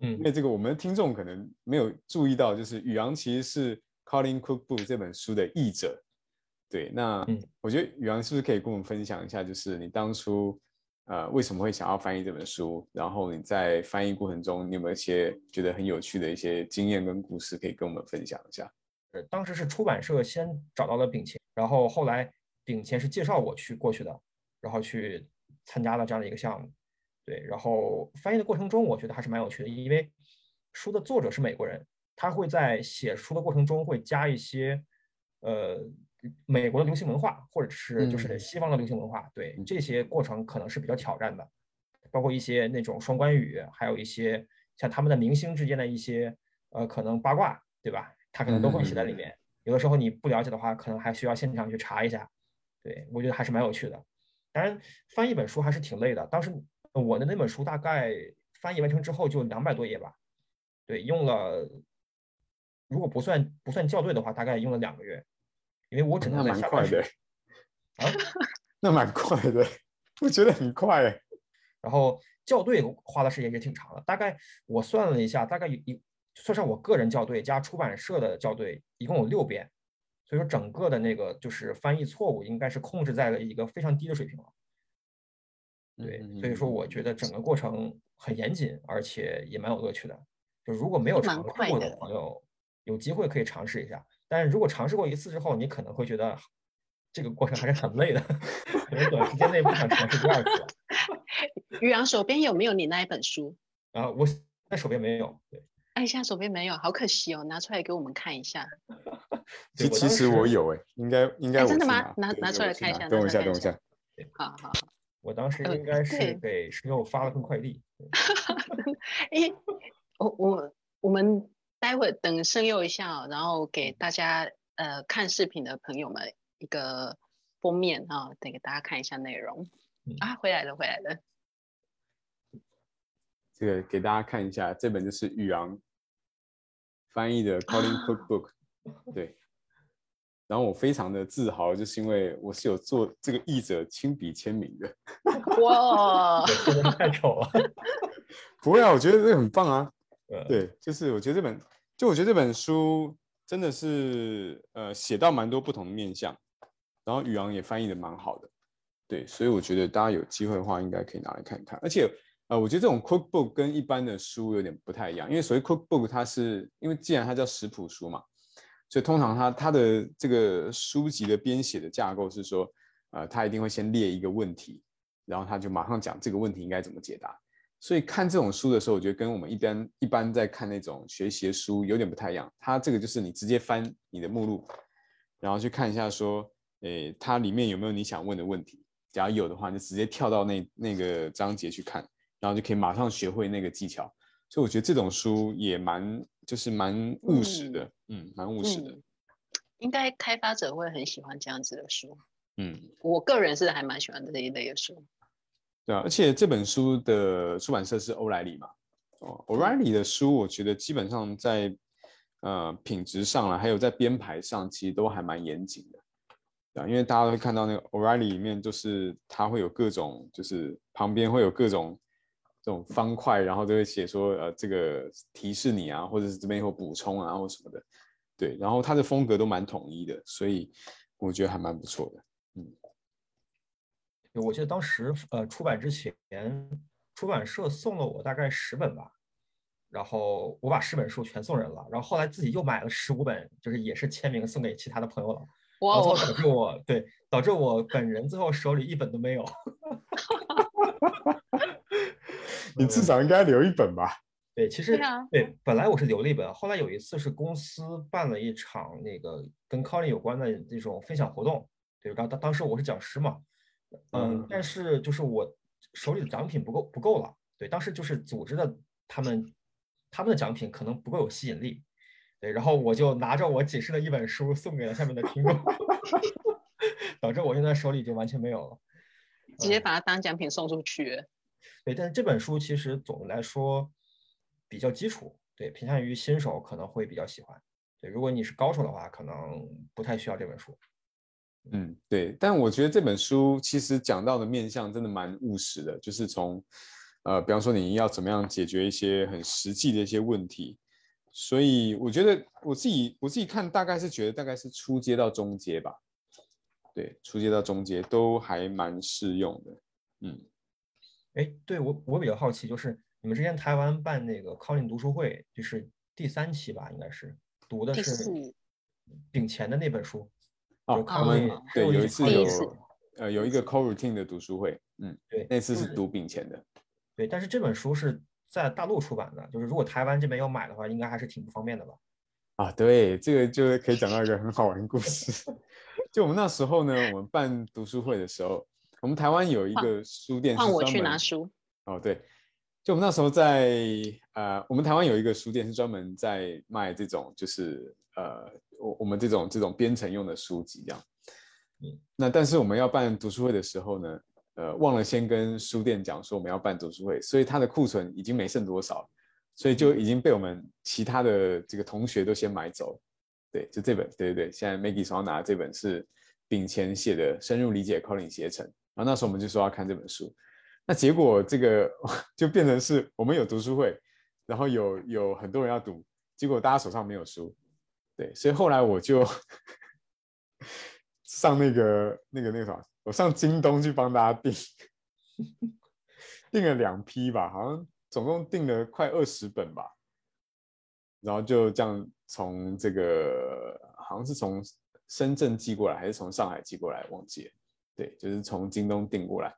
嗯，因为这个我们的听众可能没有注意到，就是宇阳其实是《Calling Cookbook》这本书的译者，对，那我觉得宇昂是不是可以跟我们分享一下，就是你当初呃为什么会想要翻译这本书，然后你在翻译过程中你有没有一些觉得很有趣的一些经验跟故事可以跟我们分享一下？呃，当时是出版社先找到了丙乾，然后后来。丙前是介绍我去过去的，然后去参加了这样的一个项目，对，然后翻译的过程中，我觉得还是蛮有趣的，因为书的作者是美国人，他会在写书的过程中会加一些呃美国的流行文化，或者是就是西方的流行文化，对，这些过程可能是比较挑战的，包括一些那种双关语，还有一些像他们的明星之间的一些呃可能八卦，对吧？他可能都会写在里面，有的时候你不了解的话，可能还需要现场去查一下。对，我觉得还是蛮有趣的。当然，翻译一本书还是挺累的。当时我的那本书大概翻译完成之后就两百多页吧。对，用了，如果不算不算校对的话，大概用了两个月。因为我只能在下班时啊，*laughs* 那蛮快的，我觉得很快。*laughs* 然后校对花的时间也挺长的，大概我算了一下，大概一算上我个人校对加出版社的校对，一共有六遍。所以说，整个的那个就是翻译错误，应该是控制在了一个非常低的水平了。对，所以说我觉得整个过程很严谨，而且也蛮有乐趣的。就如果没有尝试过的朋友，有机会可以尝试一下。但是如果尝试过一次之后，你可能会觉得这个过程还是很累的，可能短时间内不想尝试第二次。于洋手边有没有你那一本书？啊，我在手边没有。对。哎，现在手边没有，好可惜哦，拿出来给我们看一下。*laughs* 其其实我有哎，应该应该真的吗？拿拿出来看一下。等我一下，等我一下。好好好。我当时应该是给石榴发了份快递。*laughs* 哎，我我我们待会等声优一下，然后给大家呃看视频的朋友们一个封面啊，得给大家看一下内容。啊，回来了，回来了。这个给大家看一下，这本就是宇昂。翻译的 *laughs* Calling Cookbook，对，然后我非常的自豪，就是因为我是有做这个译者亲笔签名的。哇，太丑了！*laughs* 不会啊，我觉得这个很棒啊。对，就是我觉得这本，就我觉得这本书真的是呃写到蛮多不同的面相，然后宇昂也翻译的蛮好的。对，所以我觉得大家有机会的话，应该可以拿来看一看，而且。呃，我觉得这种 cookbook 跟一般的书有点不太一样，因为所谓 cookbook，它是因为既然它叫食谱书嘛，所以通常它它的这个书籍的编写的架构是说，呃，它一定会先列一个问题，然后他就马上讲这个问题应该怎么解答。所以看这种书的时候，我觉得跟我们一般一般在看那种学习的书有点不太一样。它这个就是你直接翻你的目录，然后去看一下说，诶，它里面有没有你想问的问题？假如有的话，就直接跳到那那个章节去看。然后就可以马上学会那个技巧，所以我觉得这种书也蛮就是蛮务实的，嗯，蛮务实的。应该开发者会很喜欢这样子的书，嗯，我个人是还蛮喜欢这一类的书。对，而且这本书的出版社是欧莱里嘛，哦，O'Reilly 的书，我觉得基本上在呃品质上了，还有在编排上，其实都还蛮严谨的。因为大家都会看到那个 O'Reilly 里面，就是它会有各种，就是旁边会有各种这种方块，然后都会写说，呃，这个提示你啊，或者是这边有补充啊，或什么的，对。然后它的风格都蛮统一的，所以我觉得还蛮不错的。嗯，我记得当时呃出版之前，出版社送了我大概十本吧，然后我把十本书全送人了，然后后来自己又买了十五本，就是也是签名送给其他的朋友了。然后导致我对导致我本人最后手里一本都没有。*laughs* 你至少应该留一本吧？对，其实对，本来我是留了一本，后来有一次是公司办了一场那个跟 Colin 有关的这种分享活动，对，当当当时我是讲师嘛，嗯，但是就是我手里的奖品不够不够了，对，当时就是组织的他们他们的奖品可能不够有吸引力。对，然后我就拿着我仅剩的一本书送给了下面的听众，*laughs* 导致我现在手里就完全没有了，直接把它当奖品送出去。对，但是这本书其实总的来说比较基础，对，偏向于新手可能会比较喜欢。对，如果你是高手的话，可能不太需要这本书。嗯，对，但我觉得这本书其实讲到的面向真的蛮务实的，就是从呃，比方说你要怎么样解决一些很实际的一些问题。所以我觉得我自己我自己看大概是觉得大概是初阶到中阶吧，对，初阶到中阶都还蛮适用的，嗯，哎，对我我比较好奇，就是你们之前台湾办那个 Colin 读书会，就是第三期吧，应该是读的是丙前的那本书，哦，他们对有一次有呃有一个 Co Routine 的读书会，嗯，对，那次是读丙钱的，对，但是这本书是。在大陆出版的，就是如果台湾这边要买的话，应该还是挺不方便的吧？啊，对，这个就可以讲到一个很好玩的故事。*laughs* 就我们那时候呢，我们办读书会的时候，我们台湾有一个书店，换我去拿书。哦，对，就我们那时候在呃，我们台湾有一个书店是专门在卖这种，就是呃，我我们这种这种编程用的书籍这样。嗯，那但是我们要办读书会的时候呢？呃，忘了先跟书店讲说我们要办读书会，所以它的库存已经没剩多少，所以就已经被我们其他的这个同学都先买走。对，就这本，对对对，现在 Maggie 手上拿的这本是丙前写的《深入理解 Colin 写成》，然后那时候我们就说要看这本书，那结果这个 *laughs* 就变成是我们有读书会，然后有有很多人要读，结果大家手上没有书。对，所以后来我就 *laughs* 上那个那个那个什么。我上京东去帮大家订，订了两批吧，好像总共订了快二十本吧，然后就这样从这个好像是从深圳寄过来，还是从上海寄过来，忘记了。对，就是从京东订过来，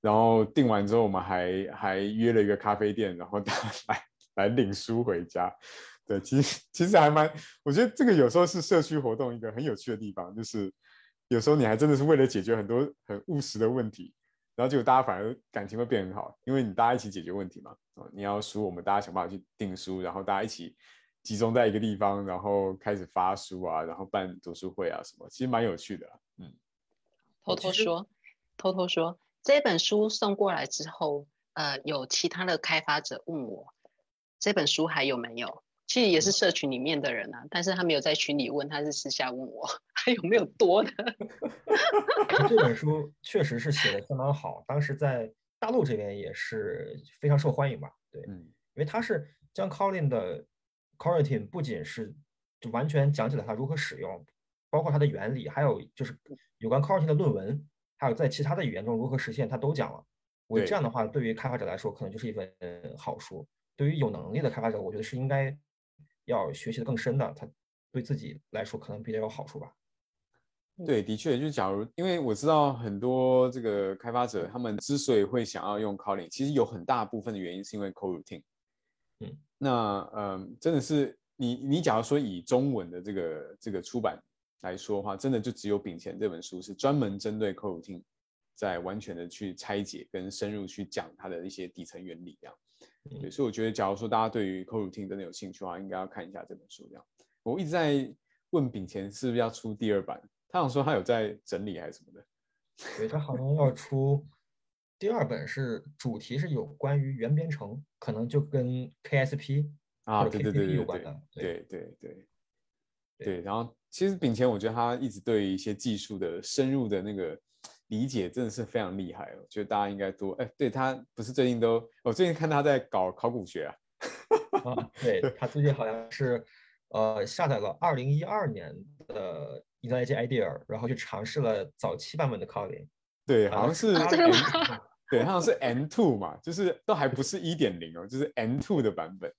然后订完之后，我们还还约了一个咖啡店，然后大 *laughs* 家来来领书回家。对，其实 *laughs* 其实还蛮，我觉得这个有时候是社区活动一个很有趣的地方，就是。有时候你还真的是为了解决很多很务实的问题，然后结果大家反而感情会变很好，因为你大家一起解决问题嘛。哦，你要书，我们大家想办法去订书，然后大家一起集中在一个地方，然后开始发书啊，然后办读书会啊什么，其实蛮有趣的。嗯，偷偷说，偷偷说，这本书送过来之后，呃，有其他的开发者问我，这本书还有没有？其实也是社群里面的人啊，但是他没有在群里问，他是私下问我 *laughs* 还有没有多的。*laughs* 这本书 *laughs* 确实是写的相当好，当时在大陆这边也是非常受欢迎吧？对，因为他是将 Colin 的 c o r r i t i n 不仅是就完全讲解了它如何使用，包括它的原理，还有就是有关 c o r r i t i n 的论文，还有在其他的语言中如何实现，他都讲了。我这样的话，对于开发者来说，可能就是一本好书。对于有能力的开发者，我觉得是应该。要学习的更深的，他对自己来说可能比较有好处吧。对，的确，就是假如因为我知道很多这个开发者，他们之所以会想要用 Kotlin，其实有很大部分的原因是因为 Coroutine。嗯，那嗯，真的是你你假如说以中文的这个这个出版来说的话，真的就只有《丙前》这本书是专门针对 Coroutine，在完全的去拆解跟深入去讲它的一些底层原理这样。对，所以我觉得，假如说大家对于 coroutine 真的有兴趣的话，应该要看一下这本书。这样，我一直在问炳前是不是要出第二版，他想说他有在整理还是什么的。*laughs* 对他好像要出第二本是主题是有关于原编程，可能就跟 KSP 啊，对对对对有关的。对对对对。然后其实炳前，我觉得他一直对一些技术的深入的那个理解真的是非常厉害哦。我觉得大家应该多哎，对他不是最近都，我最近看他在搞考古学啊。啊，*laughs* 对他最近好像是呃下载了二零一二年的 IntelliJ IDEA，然后去尝试了早期版本的 Kotlin。对，啊好像是啊真的吗 *laughs* 对，好像是 N two 嘛，就是都还不是一点零哦，就是 N two 的版本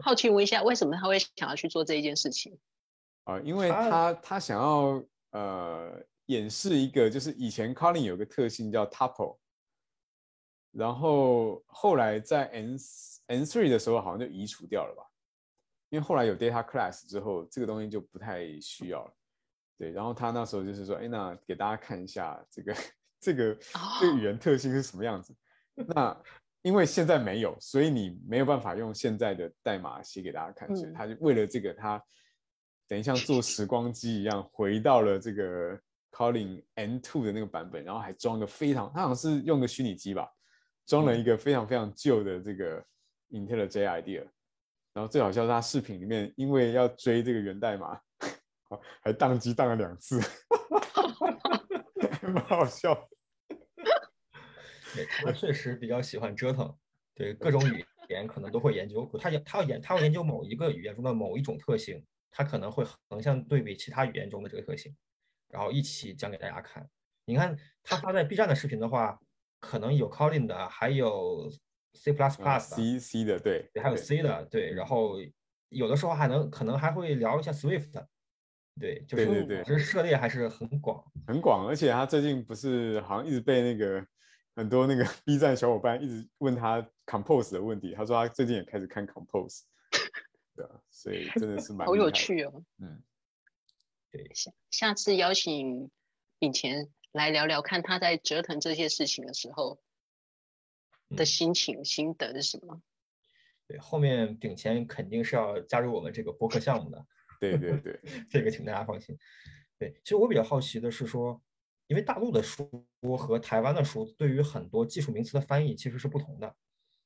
好奇问一下，为什么他会想要去做这一件事情？啊、因为他他他想要呃演示一个，就是以前 Kotlin 有个特性叫 tuple，然后后来在 N N three 的时候好像就移除掉了吧，因为后来有 data class 之后，这个东西就不太需要了。对，然后他那时候就是说，哎，那给大家看一下这个 *laughs* 这个这个语言特性是什么样子。那因为现在没有，所以你没有办法用现在的代码写给大家看，所以嗯他就为了这个，他等于像坐时光机一样，回到了这个 Calling N2 的那个版本，然后还装个非常，他好像是用个虚拟机吧，装了一个非常非常旧的这个 IntelliJ IDEA。然后最好笑是他视频里面，因为要追这个源代码，还宕机宕了两次，*laughs* 还蛮好笑。*laughs* 对，他确实比较喜欢折腾，对各种语言可能都会研究。他研他要研他要研究某一个语言中的某一种特性，他可能会横向对比其他语言中的这个特性，然后一起讲给大家看。你看他发在 B 站的视频的话，可能有 Kotlin 的，还有 C++ 的，C C 的对，还有 C 的，对，然后有的时候还能可能还会聊一下 Swift，对，就是对对对其实涉猎还是很广。很广，而且他最近不是好像一直被那个很多那个 *laughs* B 站小伙伴一直问他 Compose 的问题，他说他最近也开始看 Compose，*laughs* 对啊，所以真的是蛮好有趣哦！嗯，下下次邀请秉前来聊聊，看他在折腾这些事情的时候的嗯心情、心得是什么？对，后面顶前肯定是要加入我们这个播客项目的，对对对，*laughs* 这个请大家放心。对，其实我比较好奇的是说，因为大陆的书和台湾的书对于很多技术名词的翻译其实是不同的。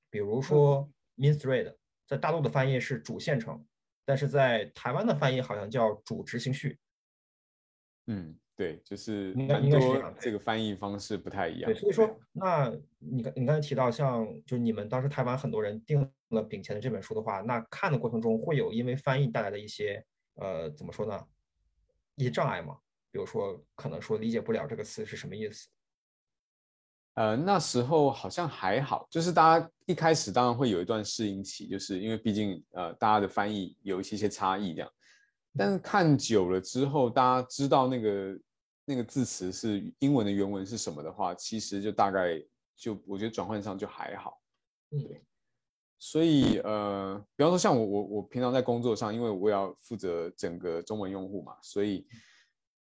比如说 mean thread，在大陆的翻译是主线程，但是在台湾的翻译好像叫主执行序。嗯，对，就是应该蛮多这个翻译方式不太一样，对，所以说，那你刚你刚才提到，像就是你们当时台湾很多人订了丙前的这本书的话，那看的过程中会有因为翻译带来的一些呃怎么说呢，一些障碍吗？比如说可能说理解不了这个词是什么意思。呃，那时候好像还好，就是大家一开始当然会有一段适应期，就是因为毕竟呃大家的翻译有一些些差异这样，但是看久了之后，大家知道那个那个字词是英文的原文是什么的话，其实就大概就我觉得转换上就还好。嗯，所以呃，比方说像我我我平常在工作上，因为我也要负责整个中文用户嘛，所以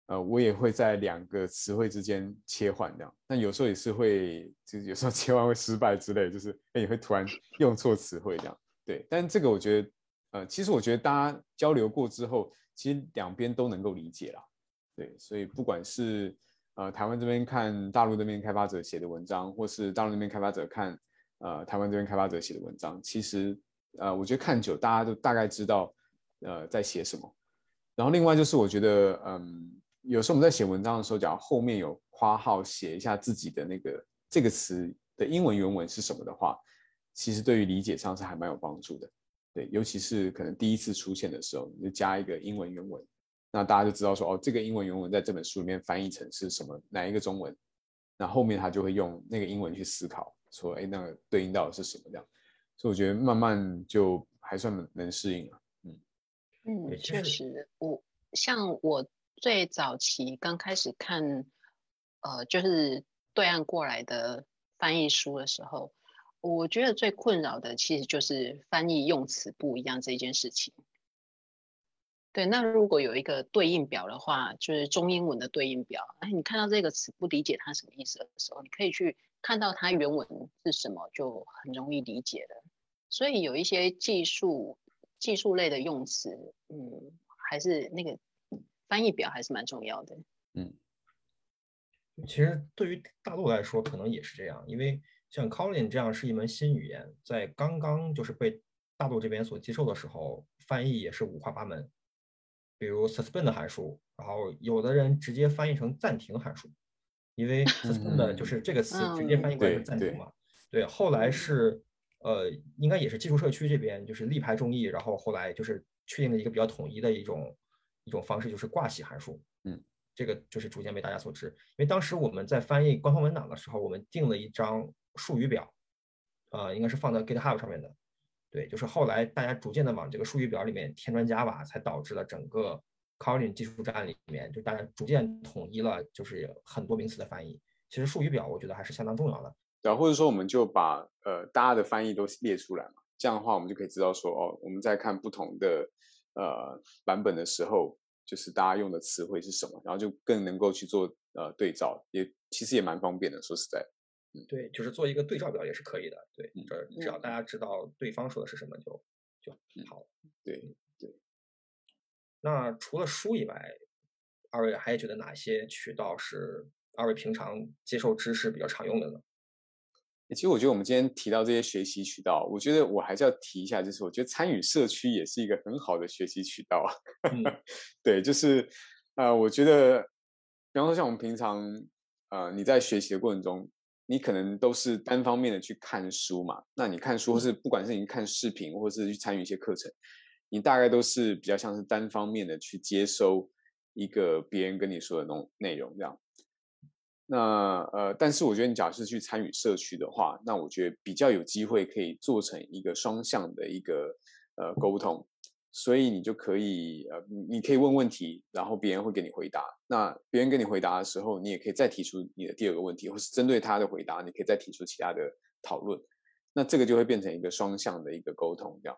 呃我也会在两个词汇之间切换这样。但有时候也是会，就是有时候切换会失败之类，就是哎你会突然用错词汇这样。对，但这个我觉得呃，其实我觉得大家交流过之后，其实两边都能够理解啦。对，所以不管是呃台湾这边看大陆那边开发者写的文章，或是大陆那边开发者看呃台湾这边开发者写的文章，其实呃我觉得看久大家都大概知道呃在写什么。然后另外就是我觉得嗯有时候我们在写文章的时候，假如后面有括号写一下自己的那个这个词的英文原文是什么的话，其实对于理解上是还蛮有帮助的。对，尤其是可能第一次出现的时候，你就加一个英文原文，那大家就知道说，哦，这个英文原文在这本书里面翻译成是什么，哪一个中文，那后面他就会用那个英文去思考，说，哎，那个对应到的是什么这样。所以我觉得慢慢就还算能适应了。嗯，嗯确实实，我像我最早期刚开始看，呃，就是对岸过来的翻译书的时候，我觉得最困扰的其实就是翻译用词不一样这件事情。对，那如果有一个对应表的话，就是中英文的对应表，哎，你看到这个词不理解它什么意思的时候，你可以去看到它原文是什么，就很容易理解了。所以有一些技术技术类的用词，嗯，还是那个翻译表还是蛮重要的。嗯其实对于大陆来说，可能也是这样，因为像 Kotlin 这样是一门新语言，在刚刚就是被大陆这边所接受的时候，翻译也是五花八门。比如 suspend 函数，然后有的人直接翻译成暂停函数，因为 suspend 就是这个词直接翻译过来是暂停嘛。对，后来是呃，应该也是技术社区这边就是力排众议，然后后来就是确定了一个比较统一的一种一种方式，就是挂洗函数。嗯。这个就是逐渐被大家所知，因为当时我们在翻译官方文档的时候，我们定了一张术语表，呃，应该是放在 GitHub 上面的。对，就是后来大家逐渐的往这个术语表里面添砖加瓦，才导致了整个 Kotlin 技术站里面，就大家逐渐统一了，就是很多名词的翻译。其实术语表我觉得还是相当重要的。对，或者说我们就把呃大家的翻译都列出来嘛，这样的话我们就可以知道说，哦，我们在看不同的呃版本的时候。就是大家用的词汇是什么，然后就更能够去做呃对照，也其实也蛮方便的。说实在，对，就是做一个对照表也是可以的。对，这只要大家知道对方说的是什么就就好。对对。那除了书以外，二位还觉得哪些渠道是二位平常接受知识比较常用的呢？其实我觉得我们今天提到这些学习渠道，我觉得我还是要提一下，就是我觉得参与社区也是一个很好的学习渠道。*laughs* 对，就是呃，我觉得，比方说像我们平常呃，你在学习的过程中，你可能都是单方面的去看书嘛。那你看书，或是不管是你看视频，或是去参与一些课程，你大概都是比较像是单方面的去接收一个别人跟你说的那种内容这样。那呃，但是我觉得你假设去参与社区的话，那我觉得比较有机会可以做成一个双向的一个呃沟通，所以你就可以呃，你可以问问题，然后别人会给你回答。那别人给你回答的时候，你也可以再提出你的第二个问题，或是针对他的回答，你可以再提出其他的讨论。那这个就会变成一个双向的一个沟通，这样。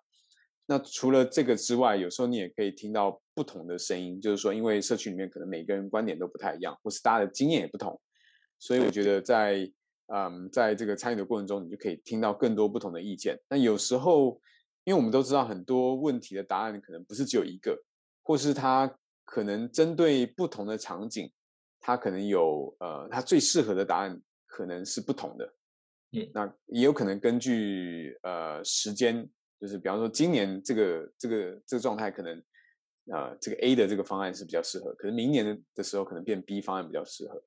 那除了这个之外，有时候你也可以听到不同的声音，就是说，因为社区里面可能每个人观点都不太一样，或是大家的经验也不同。所以我觉得在嗯，在这个参与的过程中，你就可以听到更多不同的意见。那有时候，因为我们都知道很多问题的答案可能不是只有一个，或是它可能针对不同的场景，它可能有呃，它最适合的答案可能是不同的。嗯，那也有可能根据呃时间，就是比方说今年这个这个这个状态，可能呃这个 A 的这个方案是比较适合，可是明年的的时候可能变 B 方案比较适合。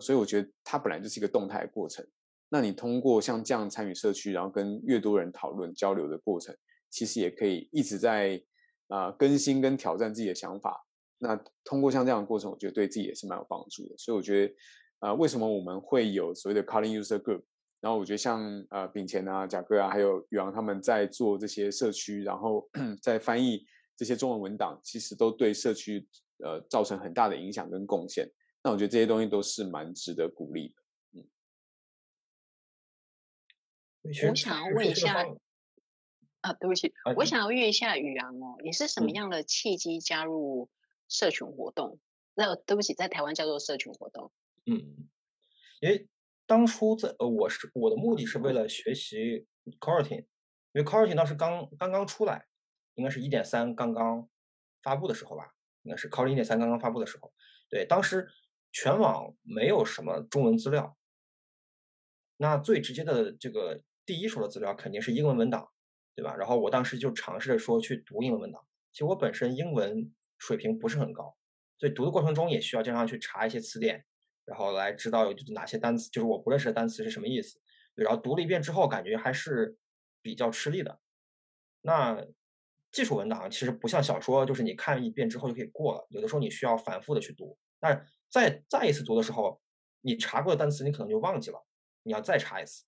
所以我觉得它本来就是一个动态的过程。那你通过像这样参与社区，然后跟越多人讨论交流的过程，其实也可以一直在啊更新跟挑战自己的想法。那通过像这样的过程，我觉得对自己也是蛮有帮助的。所以我觉得呃，为什么我们会有所谓的 Calling User Group？然后我觉得像呃炳乾啊、贾哥啊，还有宇昂他们在做这些社区，然后 *clears throat* 在翻译这些中文文档，其实都对社区呃造成很大的影响跟贡献。那我觉得这些东西都是蛮值得鼓励的，嗯。我想要 *laughs* 问一下，啊，对不起，我想要问一下宇阳哦，你是什么样的契机加入社群活动？那对不起，在台湾叫做社群活动。嗯，因为当初在呃，我是我的目的是为了学习 c o r t i n 因为 c o r t i n 当时刚刚刚出来，应该是一点三刚刚发布的时候吧，应该是 c o r t i n 一点三刚刚发布的时候，对，当时。全网没有什么中文资料，那最直接的这个第一手的资料肯定是英文文档，对吧？然后我当时就尝试着说去读英文文档。其实我本身英文水平不是很高，所以读的过程中也需要经常去查一些词典，然后来知道有哪些单词就是我不认识的单词是什么意思。然后读了一遍之后，感觉还是比较吃力的。那技术文档其实不像小说，就是你看一遍之后就可以过了，有的时候你需要反复的去读。那再再一次读的时候，你查过的单词你可能就忘记了，你要再查一次。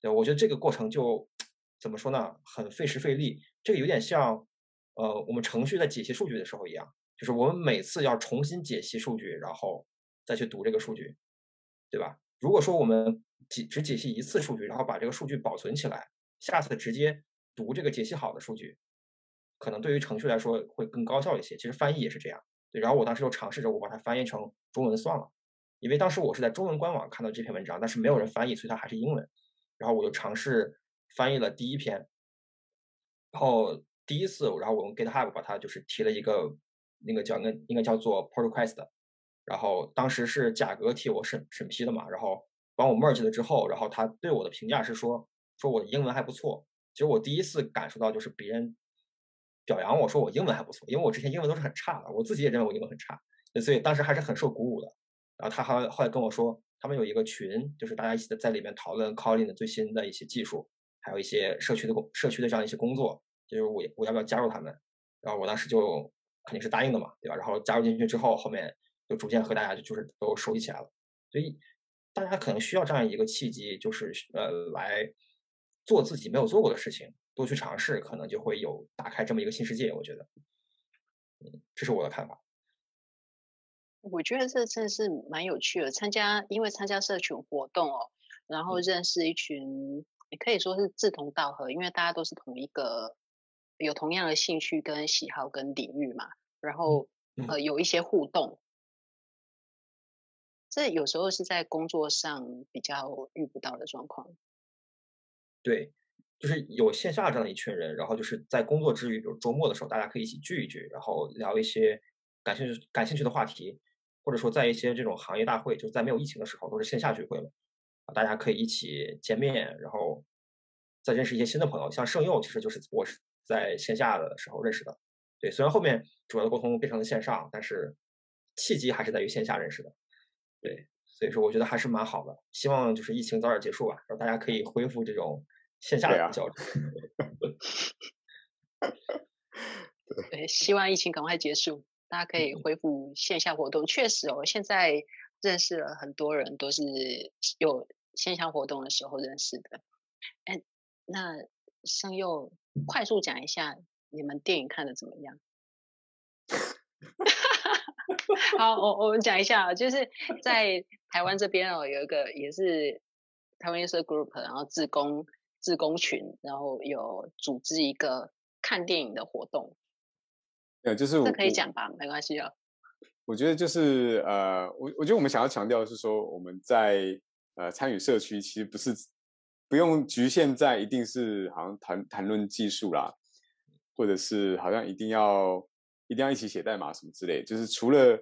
对，我觉得这个过程就怎么说呢，很费时费力。这个有点像，呃，我们程序在解析数据的时候一样，就是我们每次要重新解析数据，然后再去读这个数据，对吧？如果说我们解只解析一次数据，然后把这个数据保存起来，下次直接读这个解析好的数据，可能对于程序来说会更高效一些。其实翻译也是这样。对然后我当时就尝试着我把它翻译成中文算了，因为当时我是在中文官网看到这篇文章，但是没有人翻译，所以它还是英文。然后我就尝试翻译了第一篇，然后第一次，然后我用 GitHub 把它就是提了一个那个叫那应该叫做 Pull Request，然后当时是贾哥替我审审批的嘛，然后帮我 merge 了之后，然后他对我的评价是说说我英文还不错。其实我第一次感受到就是别人表扬我说我英文还不错，因为我之前英文都是很差的，我自己也认为我英文很差，所以当时还是很受鼓舞的。然后他还后来跟我说，他们有一个群，就是大家一起在里面讨论 Colin 的最新的一些技术，还有一些社区的工社区的这样一些工作，就是我我要不要加入他们？然后我当时就肯定是答应的嘛，对吧？然后加入进去之后，后面就逐渐和大家就就是都熟悉起来了。所以大家可能需要这样一个契机，就是呃来。做自己没有做过的事情，多去尝试，可能就会有打开这么一个新世界。我觉得，嗯，这是我的看法。我觉得这真的是蛮有趣的。参加，因为参加社群活动哦，然后认识一群，也可以说是志同道合，因为大家都是同一个，有同样的兴趣跟喜好跟领域嘛。然后呃，有一些互动，这有时候是在工作上比较遇不到的状况。对，就是有线下这样的一群人，然后就是在工作之余，比如周末的时候，大家可以一起聚一聚，然后聊一些感兴趣感兴趣的话题，或者说在一些这种行业大会，就是在没有疫情的时候，都是线下聚会嘛，啊，大家可以一起见面，然后再认识一些新的朋友。像盛佑，其实就是我是在线下的时候认识的。对，虽然后面主要的沟通变成了线上，但是契机还是在于线下认识的。对，所以说我觉得还是蛮好的。希望就是疫情早点结束吧，然后大家可以恢复这种。线下的交流，对，希望疫情赶快结束，大家可以恢复线下活动。确实哦，现在认识了很多人，都是有线下活动的时候认识的。哎，那向佑，快速讲一下你们电影看的怎么样？*laughs* 好，我我们讲一下，就是在台湾这边哦，有一个也是台湾 user group，然后自工。自工群，然后有组织一个看电影的活动。呃，就是这可以讲吧，没关系啊。我觉得就是呃，我我觉得我们想要强调的是说，我们在呃参与社区，其实不是不用局限在一定是好像谈谈论技术啦，或者是好像一定要一定要一起写代码什么之类。就是除了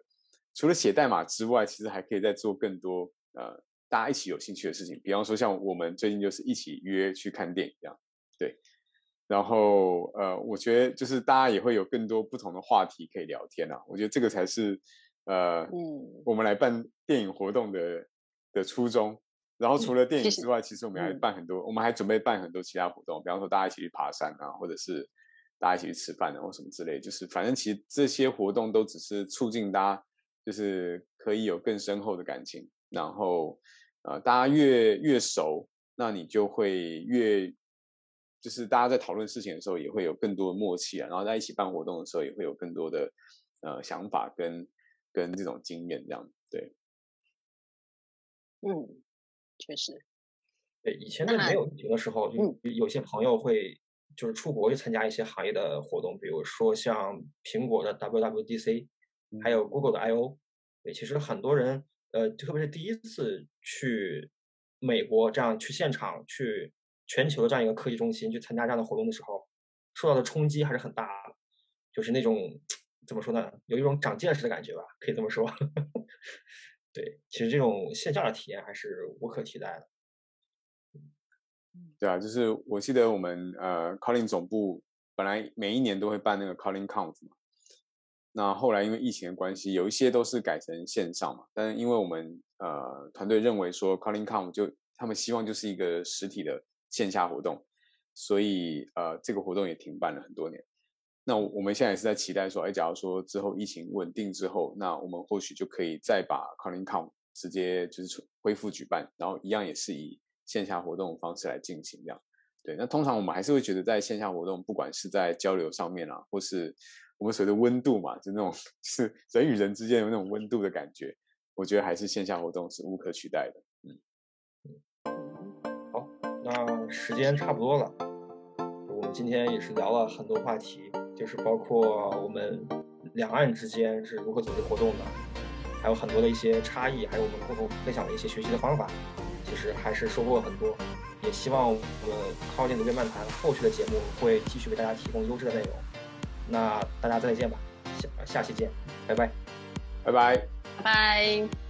除了写代码之外，其实还可以再做更多呃。大家一起有兴趣的事情，比方说像我们最近就是一起约去看电影这样，对。然后呃，我觉得就是大家也会有更多不同的话题可以聊天啊。我觉得这个才是呃，嗯，我们来办电影活动的的初衷。然后除了电影之外，其实我们还办很多，我们还准备办很多其他活动，比方说大家一起去爬山啊，或者是大家一起去吃饭啊，或什么之类。就是反正其实这些活动都只是促进大家就是可以有更深厚的感情，然后。呃，大家越越熟，那你就会越，就是大家在讨论事情的时候，也会有更多的默契啊。然后在一起办活动的时候，也会有更多的呃想法跟跟这种经验，这样对。嗯，确实。对，以前在没有疫情的时候，就有些朋友会就是出国去参加一些行业的活动，比如说像苹果的 WWDC，还有 Google 的 I/O。对，其实很多人。呃，特别是第一次去美国这样去现场去全球的这样一个科技中心去参加这样的活动的时候，受到的冲击还是很大的，就是那种怎么说呢，有一种长见识的感觉吧，可以这么说。对，其实这种线下的体验还是无可替代的。对啊，就是我记得我们呃 Calling 总部本来每一年都会办那个 Calling Conf 嘛。那后来因为疫情的关系，有一些都是改成线上嘛。但是因为我们呃团队认为说，CallingCom 就他们希望就是一个实体的线下活动，所以呃这个活动也停办了很多年。那我们现在也是在期待说，哎，假如说之后疫情稳定之后，那我们或许就可以再把 CallingCom 直接就是恢复举办，然后一样也是以线下活动方式来进行这样。对，那通常我们还是会觉得在线下活动，不管是在交流上面啊，或是我们所谓的温度嘛，就那种是人与人之间有那种温度的感觉，我觉得还是线下活动是无可取代的。嗯，好，那时间差不多了，我们今天也是聊了很多话题，就是包括我们两岸之间是如何组织活动的，还有很多的一些差异，还有我们共同分享的一些学习的方法，其实还是收获了很多。也希望我们靠近的月漫谈后续的节目会继续为大家提供优质的内容。那大家再见吧，下下期见，拜拜，拜拜。拜拜。